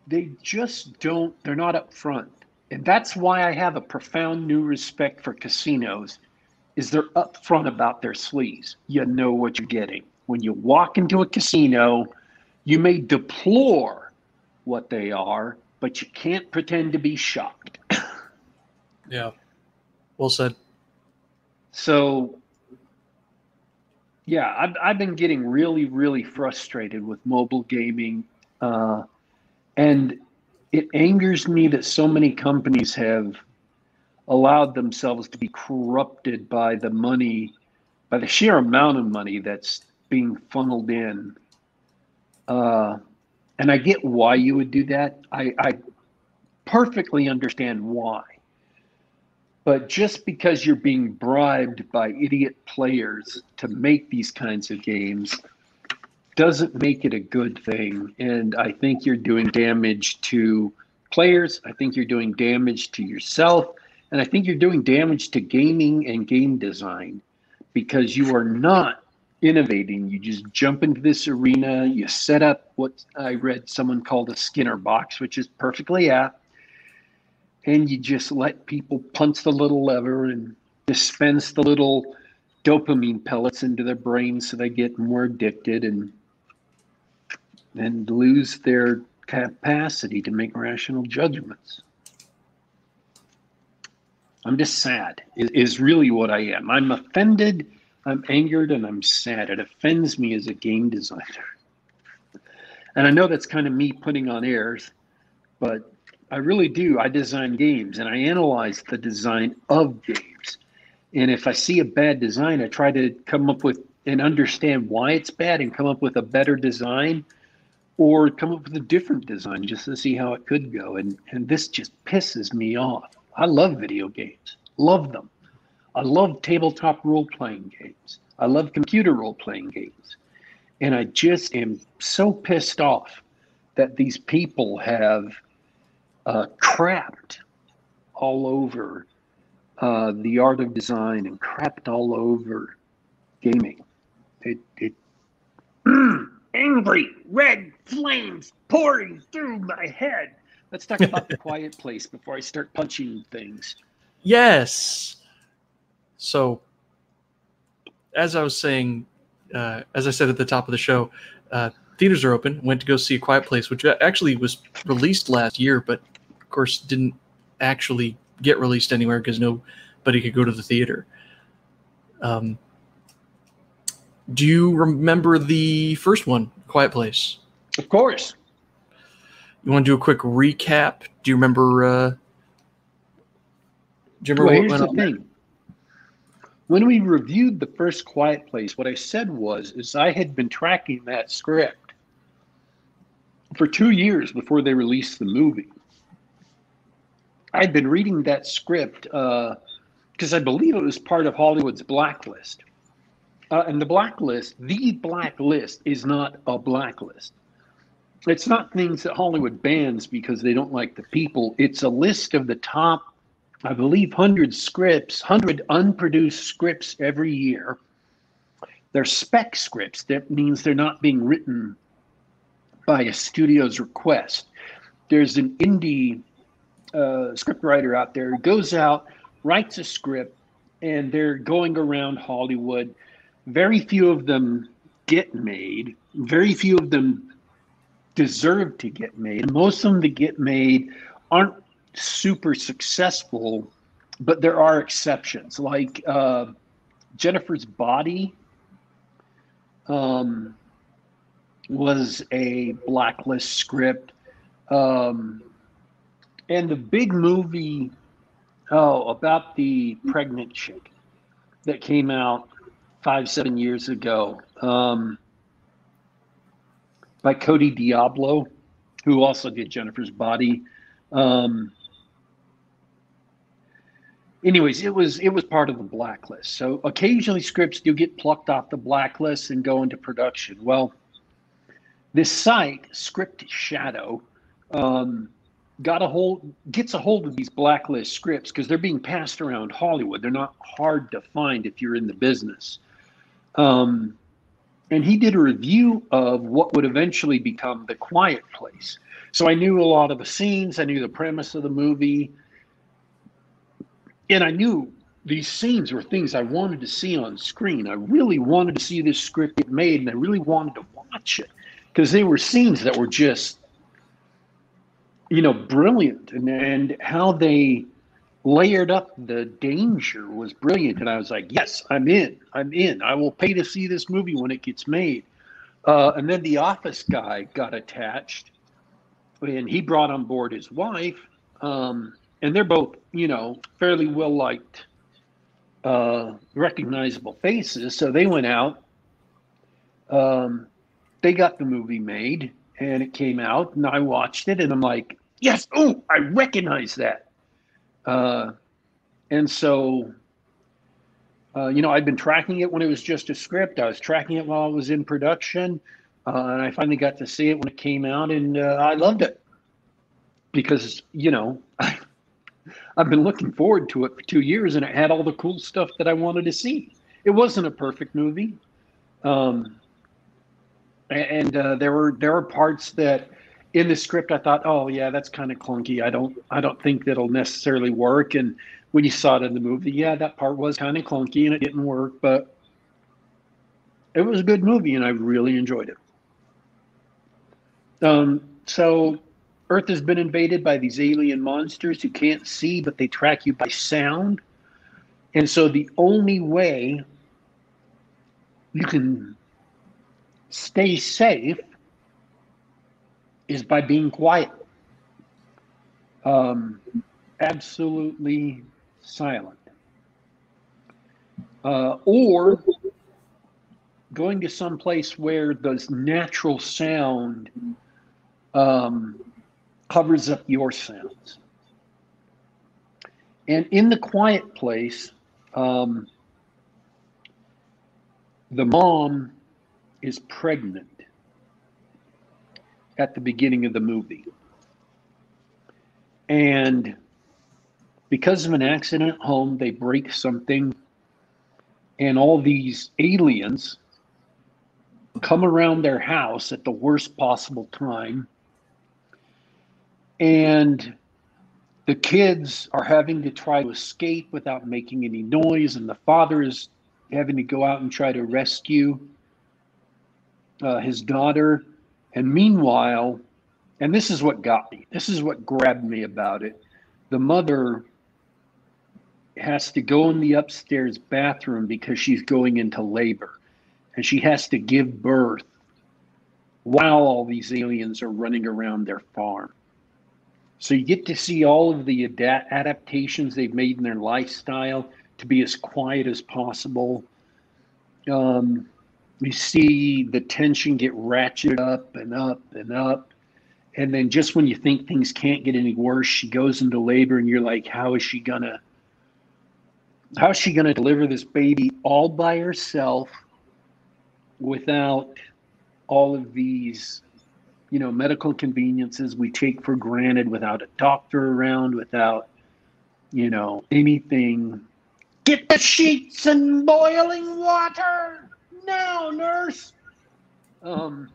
they just don't, they're not up front. And that's why I have a profound new respect for casinos is they're upfront about their sleaze. You know what you're getting. When you walk into a casino, you may deplore what they are, but you can't pretend to be shocked. yeah. Well said. So, yeah, I've, I've been getting really, really frustrated with mobile gaming. Uh, and it angers me that so many companies have allowed themselves to be corrupted by the money, by the sheer amount of money that's being funneled in. Uh, and I get why you would do that. I, I perfectly understand why. But just because you're being bribed by idiot players to make these kinds of games doesn't make it a good thing. And I think you're doing damage to players. I think you're doing damage to yourself. And I think you're doing damage to gaming and game design because you are not innovating. You just jump into this arena, you set up what I read someone called a Skinner box, which is perfectly apt, and you just let people punch the little lever and dispense the little dopamine pellets into their brains so they get more addicted and and lose their capacity to make rational judgments. I'm just sad, is, is really what I am. I'm offended, I'm angered, and I'm sad. It offends me as a game designer. And I know that's kind of me putting on airs, but I really do. I design games and I analyze the design of games. And if I see a bad design, I try to come up with and understand why it's bad and come up with a better design or come up with a different design just to see how it could go. And and this just pisses me off. I love video games, love them. I love tabletop role playing games. I love computer role playing games. And I just am so pissed off that these people have uh, crapped all over uh, the art of design and crapped all over gaming. It, it angry red flames pouring through my head. Let's talk about the quiet place before I start punching things. Yes. So, as I was saying, uh, as I said at the top of the show, uh, theaters are open. Went to go see A Quiet Place, which actually was released last year, but of course didn't actually get released anywhere because nobody could go to the theater. Um, do you remember the first one, Quiet Place? Of course. You want to do a quick recap? Do you remember? Uh, do you remember well, here's the thing. When we reviewed the first Quiet Place, what I said was, is I had been tracking that script for two years before they released the movie. I'd been reading that script because uh, I believe it was part of Hollywood's blacklist. Uh, and the blacklist, the blacklist, is not a blacklist. It's not things that Hollywood bans because they don't like the people. It's a list of the top, I believe, 100 scripts, 100 unproduced scripts every year. They're spec scripts. That means they're not being written by a studio's request. There's an indie uh, script writer out there goes out, writes a script, and they're going around Hollywood. Very few of them get made. Very few of them deserve to get made. Most of them that get made aren't super successful, but there are exceptions. Like uh, Jennifer's Body um, was a blacklist script. Um, and the big movie, oh, about the pregnant chick that came out five, seven years ago um, by Cody Diablo, who also did Jennifer's Body. Um, anyways, it was it was part of the blacklist. So occasionally scripts do get plucked off the blacklist and go into production. Well, this site, Script Shadow, um, got a hold gets a hold of these blacklist scripts because they're being passed around Hollywood. They're not hard to find if you're in the business. Um, and he did a review of what would eventually become The Quiet Place. So I knew a lot of the scenes. I knew the premise of the movie, and I knew these scenes were things I wanted to see on screen. I really wanted to see this script get made, and I really wanted to watch it because they were scenes that were just you know, brilliant, and and how they layered up the danger was brilliant. And I was like, yes, I'm in. I'm in. I will pay to see this movie when it gets made. Uh, and then the office guy got attached, and he brought on board his wife, um, and they're both, you know, fairly well liked, uh, recognizable faces. So they went out. Um, they got the movie made, and it came out, and I watched it, and I'm like, yes, oh, I recognize that. Uh, and so, uh, you know, I'd been tracking it when it was just a script. I was tracking it while it was in production, uh, and I finally got to see it when it came out, and uh, I loved it because you know I, I've been looking forward to it for two years, and it had all the cool stuff that I wanted to see. It wasn't a perfect movie, um, and uh, there were there were parts that in the script I thought, oh yeah, that's kind of clunky. I don't I don't think that'll necessarily work. And when you saw it in the movie, yeah, that part was kind of clunky and it didn't work, but it was a good movie and I really enjoyed it. Um, so Earth has been invaded by these alien monsters who can't see, but they track you by sound. And so the only way you can stay safe is by being quiet. Um, absolutely silent. Uh, or going to some place where the natural sound um, covers up your sounds. And in the quiet place, um, the mom is pregnant at the beginning of the movie. And because of an accident at home, they break something, and all these aliens come around their house at the worst possible time. And the kids are having to try to escape without making any noise, and the father is having to go out and try to rescue uh, his daughter, and meanwhile, and this is what got me. This is what grabbed me about it. The mother has to go in the upstairs bathroom because she's going into labor, and she has to give birth while all these aliens are running around their farm. So you get to see all of the ad- adaptations they've made in their lifestyle to be as quiet as possible. Um, you see the tension get ratcheted up and up and up. And then just when you think things can't get any worse, she goes into labor and you're like, how is she gonna how is she gonna deliver this baby all by herself without all of these you know medical conveniences we take for granted without a doctor around without you know anything get the sheets and boiling water now nurse. Um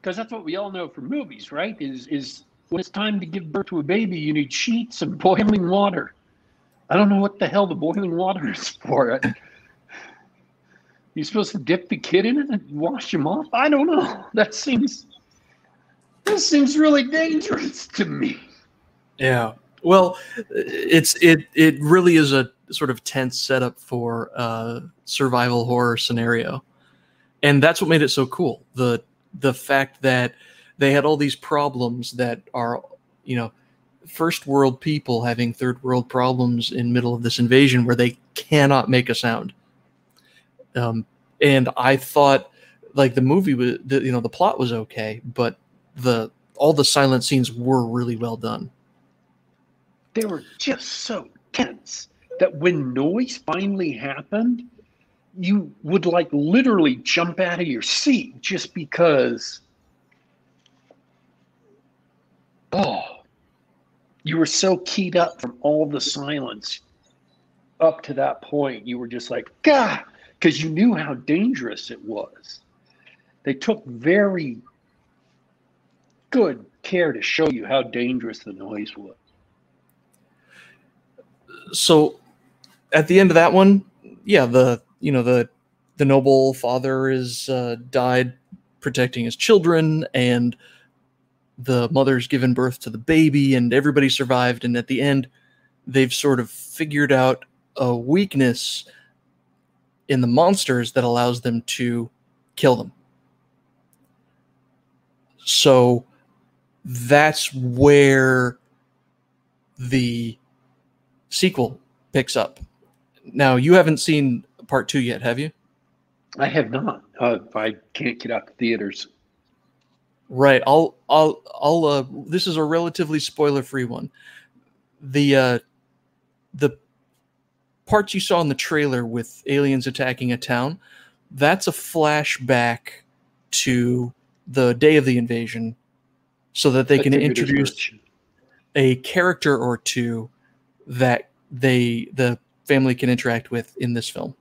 because that's what we all know from movies right? Is is when it's time to give birth to a baby you need sheets and boiling water. I don't know what the hell the boiling water is for. You're supposed to dip the kid in it and wash him off? I don't know. That seems this seems really dangerous to me. Yeah. Well, it's it it really is a sort of tense setup for a survival horror scenario. And that's what made it so cool. The the fact that they had all these problems that are, you know, first world people having third world problems in middle of this invasion where they cannot make a sound. Um, and I thought like the movie was, the, you know, the plot was okay, but the all the silent scenes were really well done. They were just so tense that when noise finally happened, you would like literally jump out of your seat just because oh you were so keyed up from all the silence up to that point. You were just like god because you knew how dangerous it was. They took very good care to show you how dangerous the noise was. So at the end of that one, yeah, the you know the the noble father is uh, died protecting his children and the mother's given birth to the baby and everybody survived and at the end they've sort of figured out a weakness in the monsters that allows them to kill them so that's where the sequel picks up. Now, you haven't seen part two yet, have you? I have not. Uh, I can't get out to theaters. Right. I'll. I'll. I'll. Uh, this is a relatively spoiler-free one. The uh, the parts you saw in the trailer with aliens attacking a town, that's a flashback to the day of the invasion so that they can introduce a character or two that they the family can interact with in this film.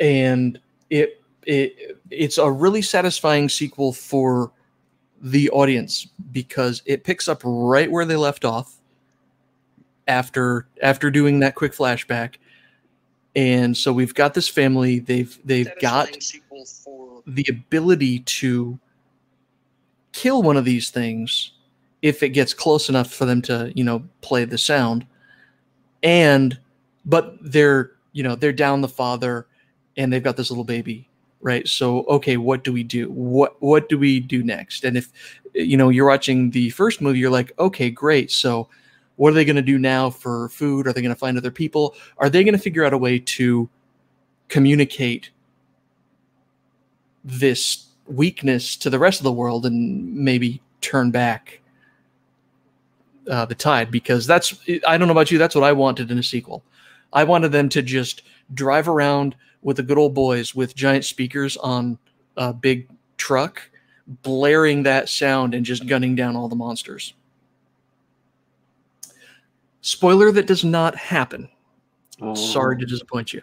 And it it it's a really satisfying sequel for the audience because it picks up right where they left off after after doing that quick flashback and so we've got this family they've they've got the ability to kill one of these things if it gets close enough for them to, you know, play the sound. And but they're, you know, they're down the father and they've got this little baby, right? So okay, what do we do? What what do we do next? And if you know, you're watching the first movie, you're like, okay, great. So what are they going to do now for food? Are they going to find other people? Are they going to figure out a way to communicate this weakness to the rest of the world and maybe turn back uh, the tide because that's I don't know about you that's what I wanted in a sequel. I wanted them to just drive around with the good old boys with giant speakers on a big truck blaring that sound and just gunning down all the monsters. Spoiler that does not happen. Oh. Sorry to disappoint you.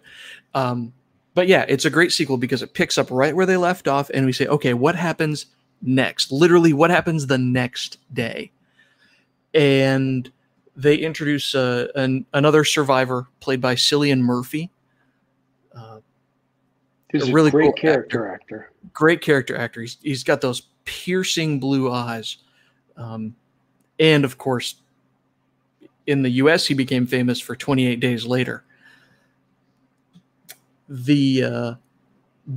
Um, but yeah, it's a great sequel because it picks up right where they left off, and we say, okay, what happens next? Literally, what happens the next day? And they introduce uh, an, another survivor played by Cillian Murphy. Uh, He's a really great cool character actor. great character actor. He's, he's got those piercing blue eyes. Um, and of course, in the US, he became famous for 28 Days Later. The uh,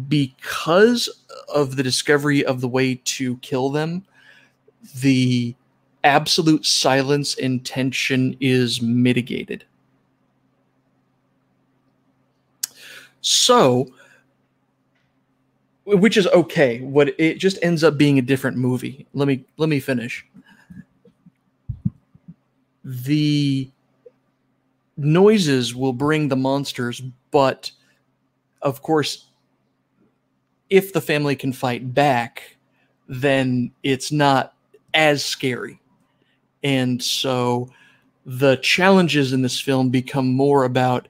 because of the discovery of the way to kill them, the absolute silence and tension is mitigated. So, which is okay. What it just ends up being a different movie. Let me let me finish. The noises will bring the monsters, but of course, if the family can fight back, then it's not as scary. And so the challenges in this film become more about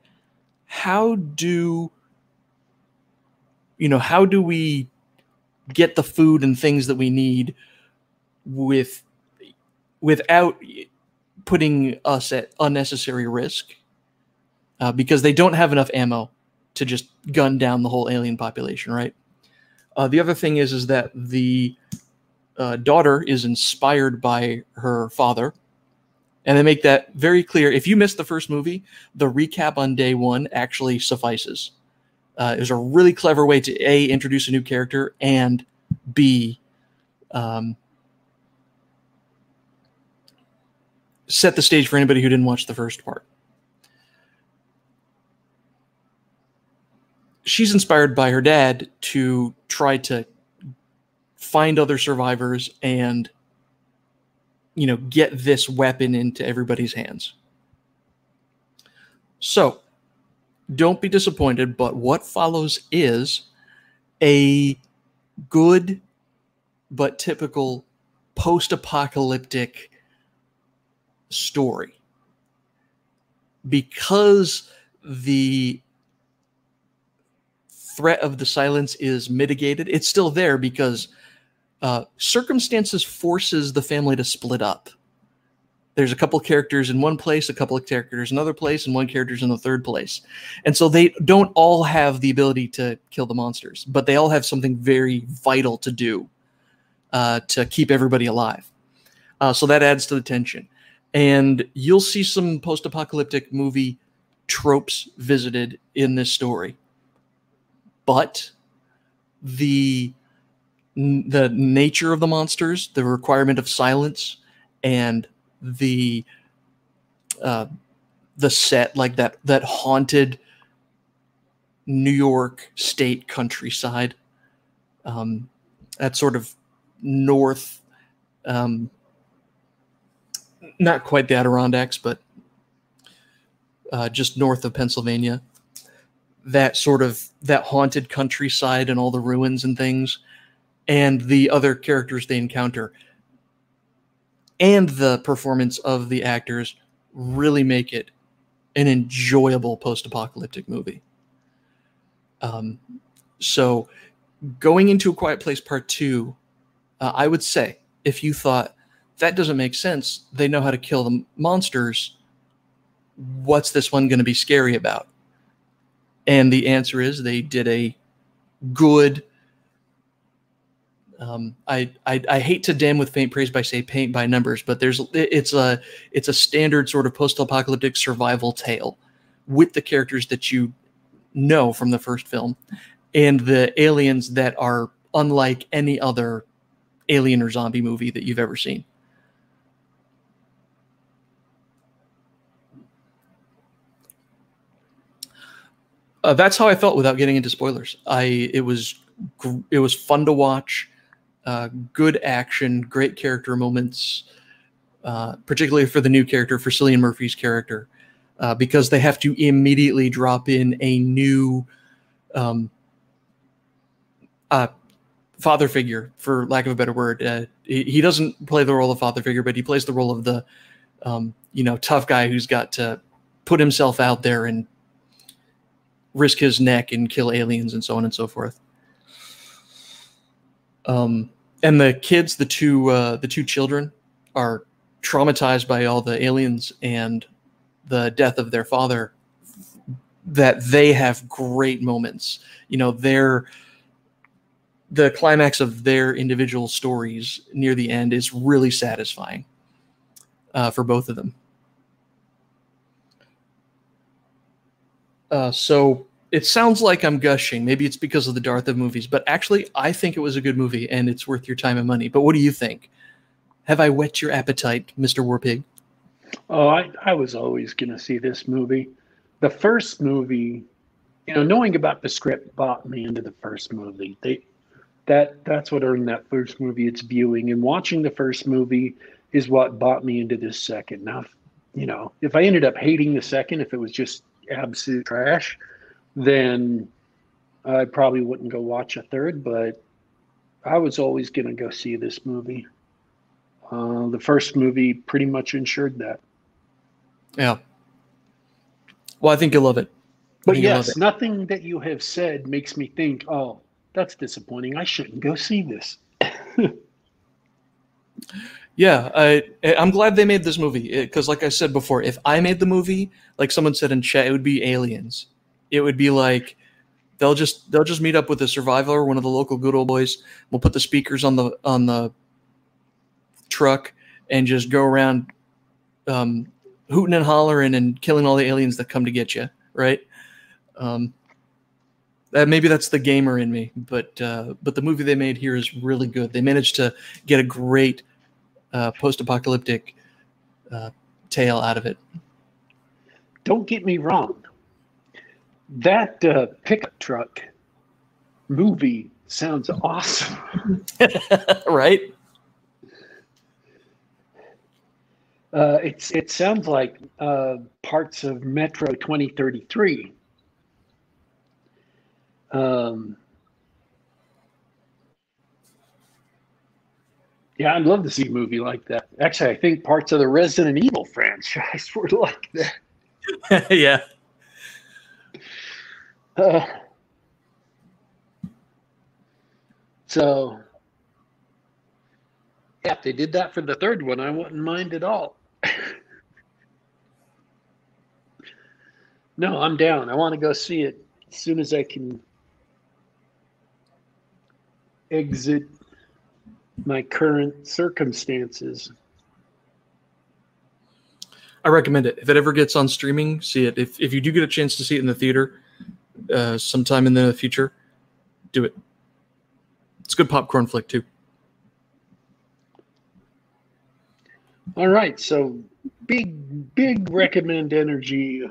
how do you know how do we get the food and things that we need with without putting us at unnecessary risk uh, because they don't have enough ammo to just gun down the whole alien population right? Uh, the other thing is is that the uh, daughter is inspired by her father. And they make that very clear. If you missed the first movie the recap on day one actually suffices. Uh, it was a really clever way to a introduce a new character and b um, set the stage for anybody who didn't watch the first part. She's inspired by her dad to try to find other survivors and you know get this weapon into everybody's hands. So don't be disappointed but what follows is a good but typical post-apocalyptic story. Because the threat of the silence is mitigated it's still there because uh, circumstances forces the family to split up. There's a couple characters in one place a couple of characters in another place and one character's in the third place. And so they don't all have the ability to kill the monsters but they all have something very vital to do uh, to keep everybody alive. Uh, so that adds to the tension. And you'll see some post-apocalyptic movie tropes visited in this story. But the the nature of the monsters, the requirement of silence, and the uh, the set like that that haunted New York state countryside, um, that sort of north, um, not quite the Adirondacks, but uh, just north of Pennsylvania. That sort of that haunted countryside and all the ruins and things and the other characters they encounter and the performance of the actors really make it an enjoyable post-apocalyptic movie. Um, so going into a quiet place part two uh, i would say if you thought that doesn't make sense. They know how to kill the monsters. What's this one going to be scary about? And the answer is they did a good. Um, I, I I hate to damn with faint praise by say paint by numbers, but there's it's a it's a standard sort of post-apocalyptic survival tale with the characters that you know from the first film and the aliens that are unlike any other alien or zombie movie that you've ever seen. Uh, that's how I felt without getting into spoilers. I it was it was fun to watch, uh, good action, great character moments, uh, particularly for the new character for Cillian Murphy's character, uh, because they have to immediately drop in a new um, uh, father figure, for lack of a better word. Uh, he, he, doesn't play the role of father figure, but he plays the role of the um, you know tough guy who's got to put himself out there and risk his neck and kill aliens and so on and so forth. Um, and the kids, the two uh, the two children, are traumatized by all the aliens and the death of their father that they have great moments. You know, they're the climax of their individual stories near the end is really satisfying uh, for both of them. Uh, so it sounds like I'm gushing. Maybe it's because of the Darth of movies, but actually, I think it was a good movie and it's worth your time and money. But what do you think? Have I whet your appetite, Mr. Warpig? Oh, I, I was always going to see this movie. The first movie, you know, knowing about the script bought me into the first movie. They that that's what earned that first movie its viewing and watching the first movie is what bought me into this second now you know if i ended up hating the second if it was just absolute trash then i probably wouldn't go watch a third but i was always going to go see this movie uh, the first movie pretty much ensured that yeah well i think you'll love it but yes nothing that you have said makes me think oh that's disappointing. I shouldn't go see this. yeah, I I'm glad they made this movie because, like I said before, if I made the movie, like someone said in chat, it would be aliens. It would be like they'll just they'll just meet up with a survivor, one of the local good old boys. We'll put the speakers on the on the truck and just go around um, hooting and hollering and killing all the aliens that come to get you, right? Um, uh, maybe that's the gamer in me, but uh, but the movie they made here is really good. They managed to get a great uh, post-apocalyptic uh, tale out of it. Don't get me wrong. That uh, pickup truck movie sounds awesome, right? Uh, it's it sounds like parts of Metro 2033 um, yeah, I'd love to see a movie like that. Actually, I think parts of the Resident Evil franchise were like that. yeah. So, yeah, if they did that for the third one, I wouldn't mind at all. no, I'm down. I want to go see it as soon as I can exit my current circumstances. I recommend it. If it ever gets on streaming, see it. If if you do get a chance to see it in the theater, uh, sometime in the future, do it. It's a good popcorn flick too. All right, so big big recommend energy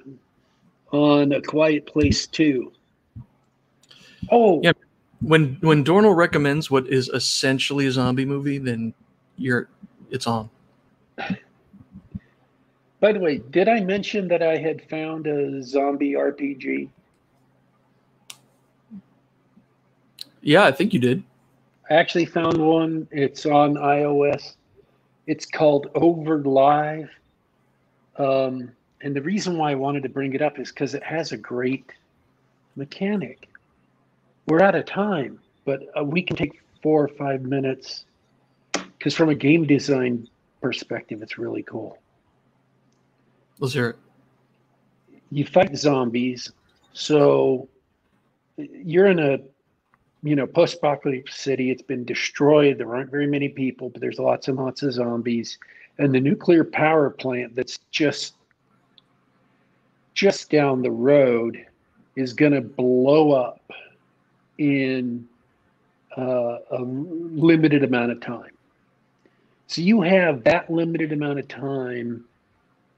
on a quiet place too. Oh, yeah when when Dornell recommends what is essentially a zombie movie, then you're it's on. By the way, did I mention that I had found a zombie RPG? Yeah, I think you did. I actually found one. It's on iOS. It's called Overlive. Um, and the reason why I wanted to bring it up is because it has a great mechanic we're out of time, but uh, we can take four or five minutes because from a game design perspective, it's really cool. Let's hear it. You fight zombies, so you're in a you know post-apocalyptic city. It's been destroyed. There aren't very many people, but there's lots and lots of zombies. And the nuclear power plant that's just just down the road is going to blow up in uh, a limited amount of time. So you have that limited amount of time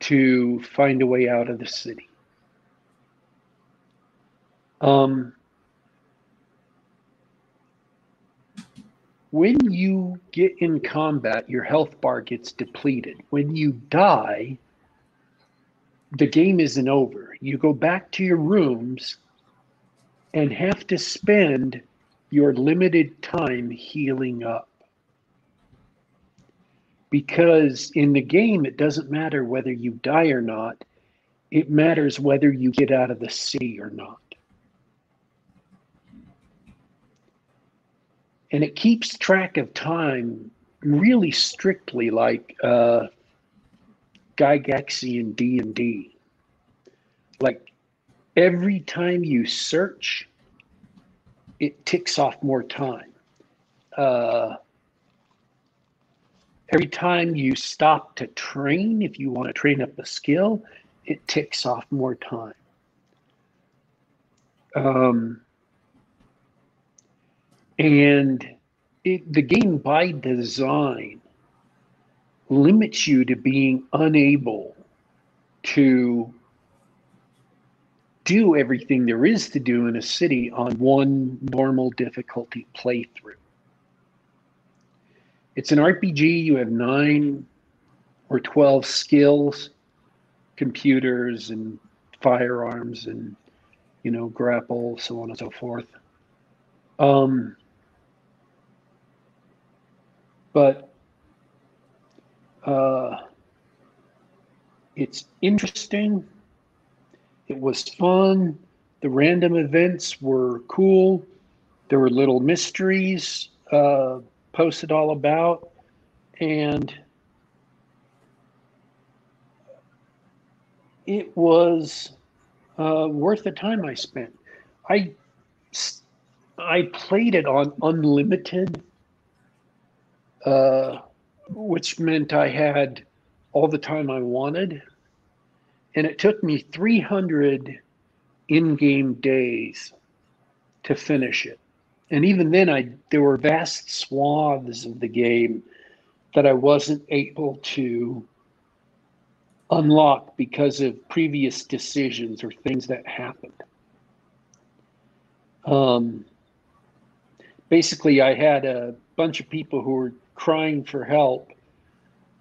to find a way out of the city. Um, when you get in combat, your health bar gets depleted. When you die, the game isn't over. You go back to your rooms and have to spend your limited time healing up. Because in the game, it doesn't matter whether you die or not, it matters whether you get out of the city or not. And it keeps track of time really strictly like uh, Gygaxian D&D. Like every time you search, it ticks off more time. Uh, every time you stop to train, if you want to train up a skill, it ticks off more time. Um, and it, the game by design limits you to being unable to do everything there is to do in a city on one normal difficulty playthrough. It's an RPG, you have nine or 12 skills, computers and firearms and, you know, grapple, so on and so forth. Um, but uh, it's interesting. It was fun. The random events were cool. There were little mysteries uh, posted all about. And it was uh, worth the time I spent. I I played it on unlimited, uh, which meant I had all the time I wanted. And it took me 300 in game days to finish it. And even then, I there were vast swaths of the game that I wasn't able to unlock because of previous decisions or things that happened. Um, basically, I had a bunch of people who were crying for help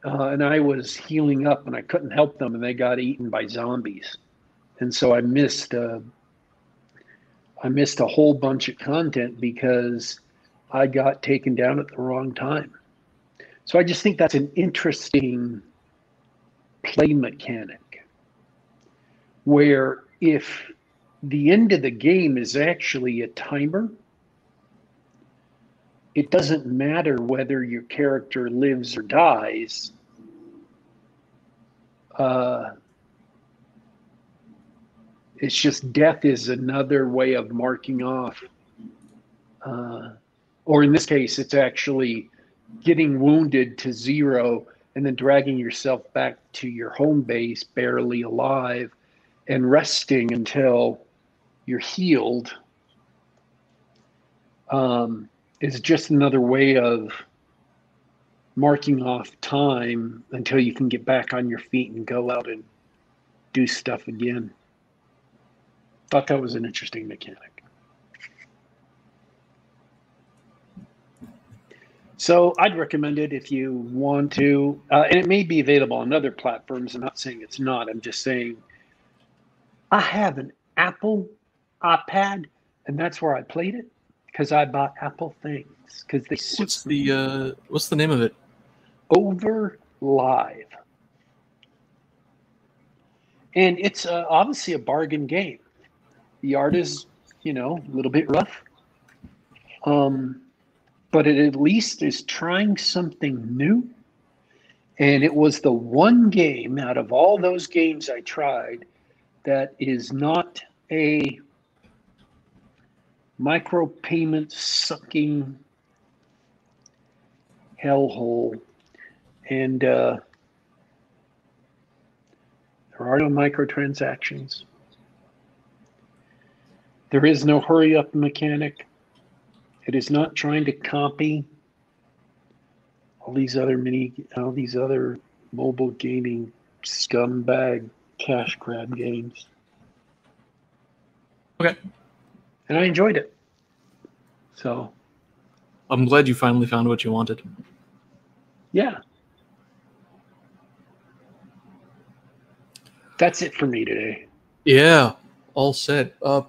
uh, and I was healing up, and I couldn't help them, and they got eaten by zombies, and so I missed. Uh, I missed a whole bunch of content because I got taken down at the wrong time. So I just think that's an interesting play mechanic where if the end of the game is actually a timer it doesn't matter whether your character lives or dies. Uh, it's just death is another way of marking off. Uh, or in this case, it's actually getting wounded to zero and then dragging yourself back to your home base barely alive and resting until you're healed. Um, is just another way of marking off time until you can get back on your feet and go out and do stuff again. Thought that was an interesting mechanic. So I'd recommend it if you want to, uh, and it may be available on other platforms. I'm not saying it's not. I'm just saying I have an Apple iPad, and that's where I played it because I bought Apple things because they. What's the uh, What's the name of it? Over Live, and it's uh, obviously a bargain game. The art is, you know, a little bit rough, um, but it at least is trying something new. And it was the one game out of all those games I tried that is not a micropayment sucking hellhole. And uh, there are no microtransactions. There is no hurry up mechanic. It is not trying to copy all these other mini, all these other mobile gaming scumbag cash grab games. Okay and I enjoyed it. So I'm glad you finally found what you wanted. Yeah. That's it for me today. Yeah, all set. Uh,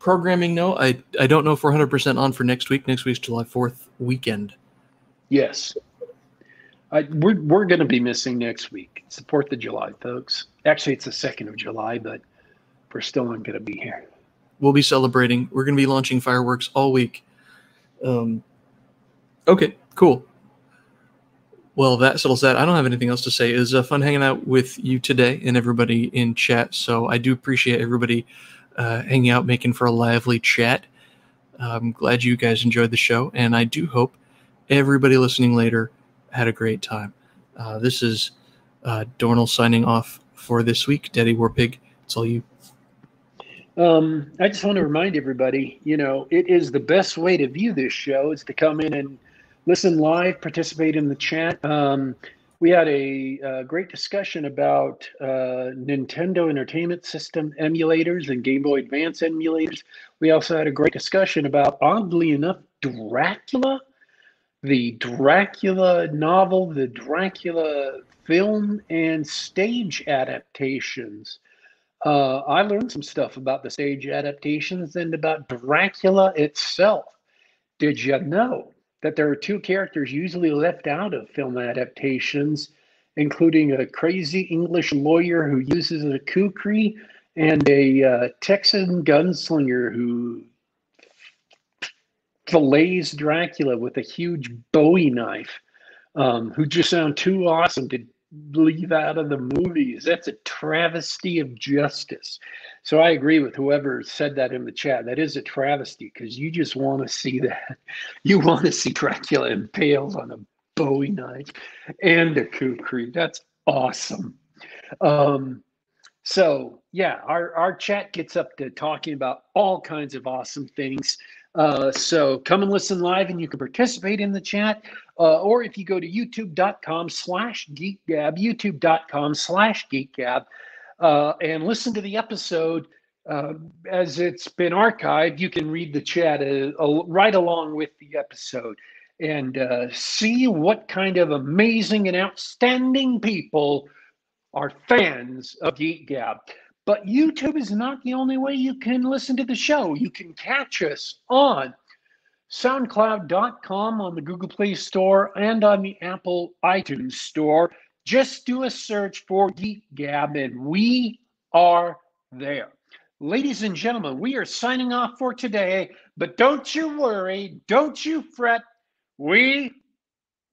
programming, no, I I don't know if we're 100% on for next week. Next week's July 4th weekend. Yes. I, we're we're going to be missing next week. It's the 4th of July, folks. Actually, it's the 2nd of July, but we're still not going to be here we'll be celebrating. We're going to be launching fireworks all week. Um, okay, cool. Well, that settles that. I don't have anything else to say. It was uh, fun hanging out with you today and everybody in chat. So I do appreciate everybody uh, hanging out, making for a lively chat. I'm glad you guys enjoyed the show, and I do hope everybody listening later had a great time. Uh, this is uh, Dornell signing off for this week. Daddy Warpig, it's all you. Um, I just want to remind everybody, you know, it is the best way to view this show is to come in and listen live, participate in the chat. Um, we had a, a, great discussion about uh, Nintendo Entertainment System emulators and Game Boy Advance emulators. We also had a great discussion about, oddly enough, Dracula, the Dracula novel, the Dracula film and stage adaptations. Uh, I learned some stuff about the stage adaptations and about Dracula itself. Did you know that there are two characters usually left out of film adaptations, including a crazy English lawyer who uses a kukri and a uh, Texan gunslinger who fillets Dracula with a huge Bowie knife, um, who just sound too awesome to leave out of the movies. That's a travesty of justice. So I agree with whoever said that in the chat. That is a travesty because you just want to see that. You want to see Dracula impaled on a Bowie knife and a kukri. That's awesome. Um, so yeah, our, our chat gets up to talking about all kinds of awesome things. Uh, so come and listen live and you can participate in the chat. Uh, or if you go to youtube.com slash geekgab, youtube.com slash geekgab, uh, and listen to the episode uh, as it's been archived, you can read the chat uh, right along with the episode and uh, see what kind of amazing and outstanding people are fans of Geek Gab. But YouTube is not the only way you can listen to the show. You can catch us on SoundCloud.com, on the Google Play Store, and on the Apple iTunes Store. Just do a search for Geek Gab, and we are there. Ladies and gentlemen, we are signing off for today, but don't you worry, don't you fret. We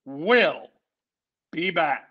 will be back.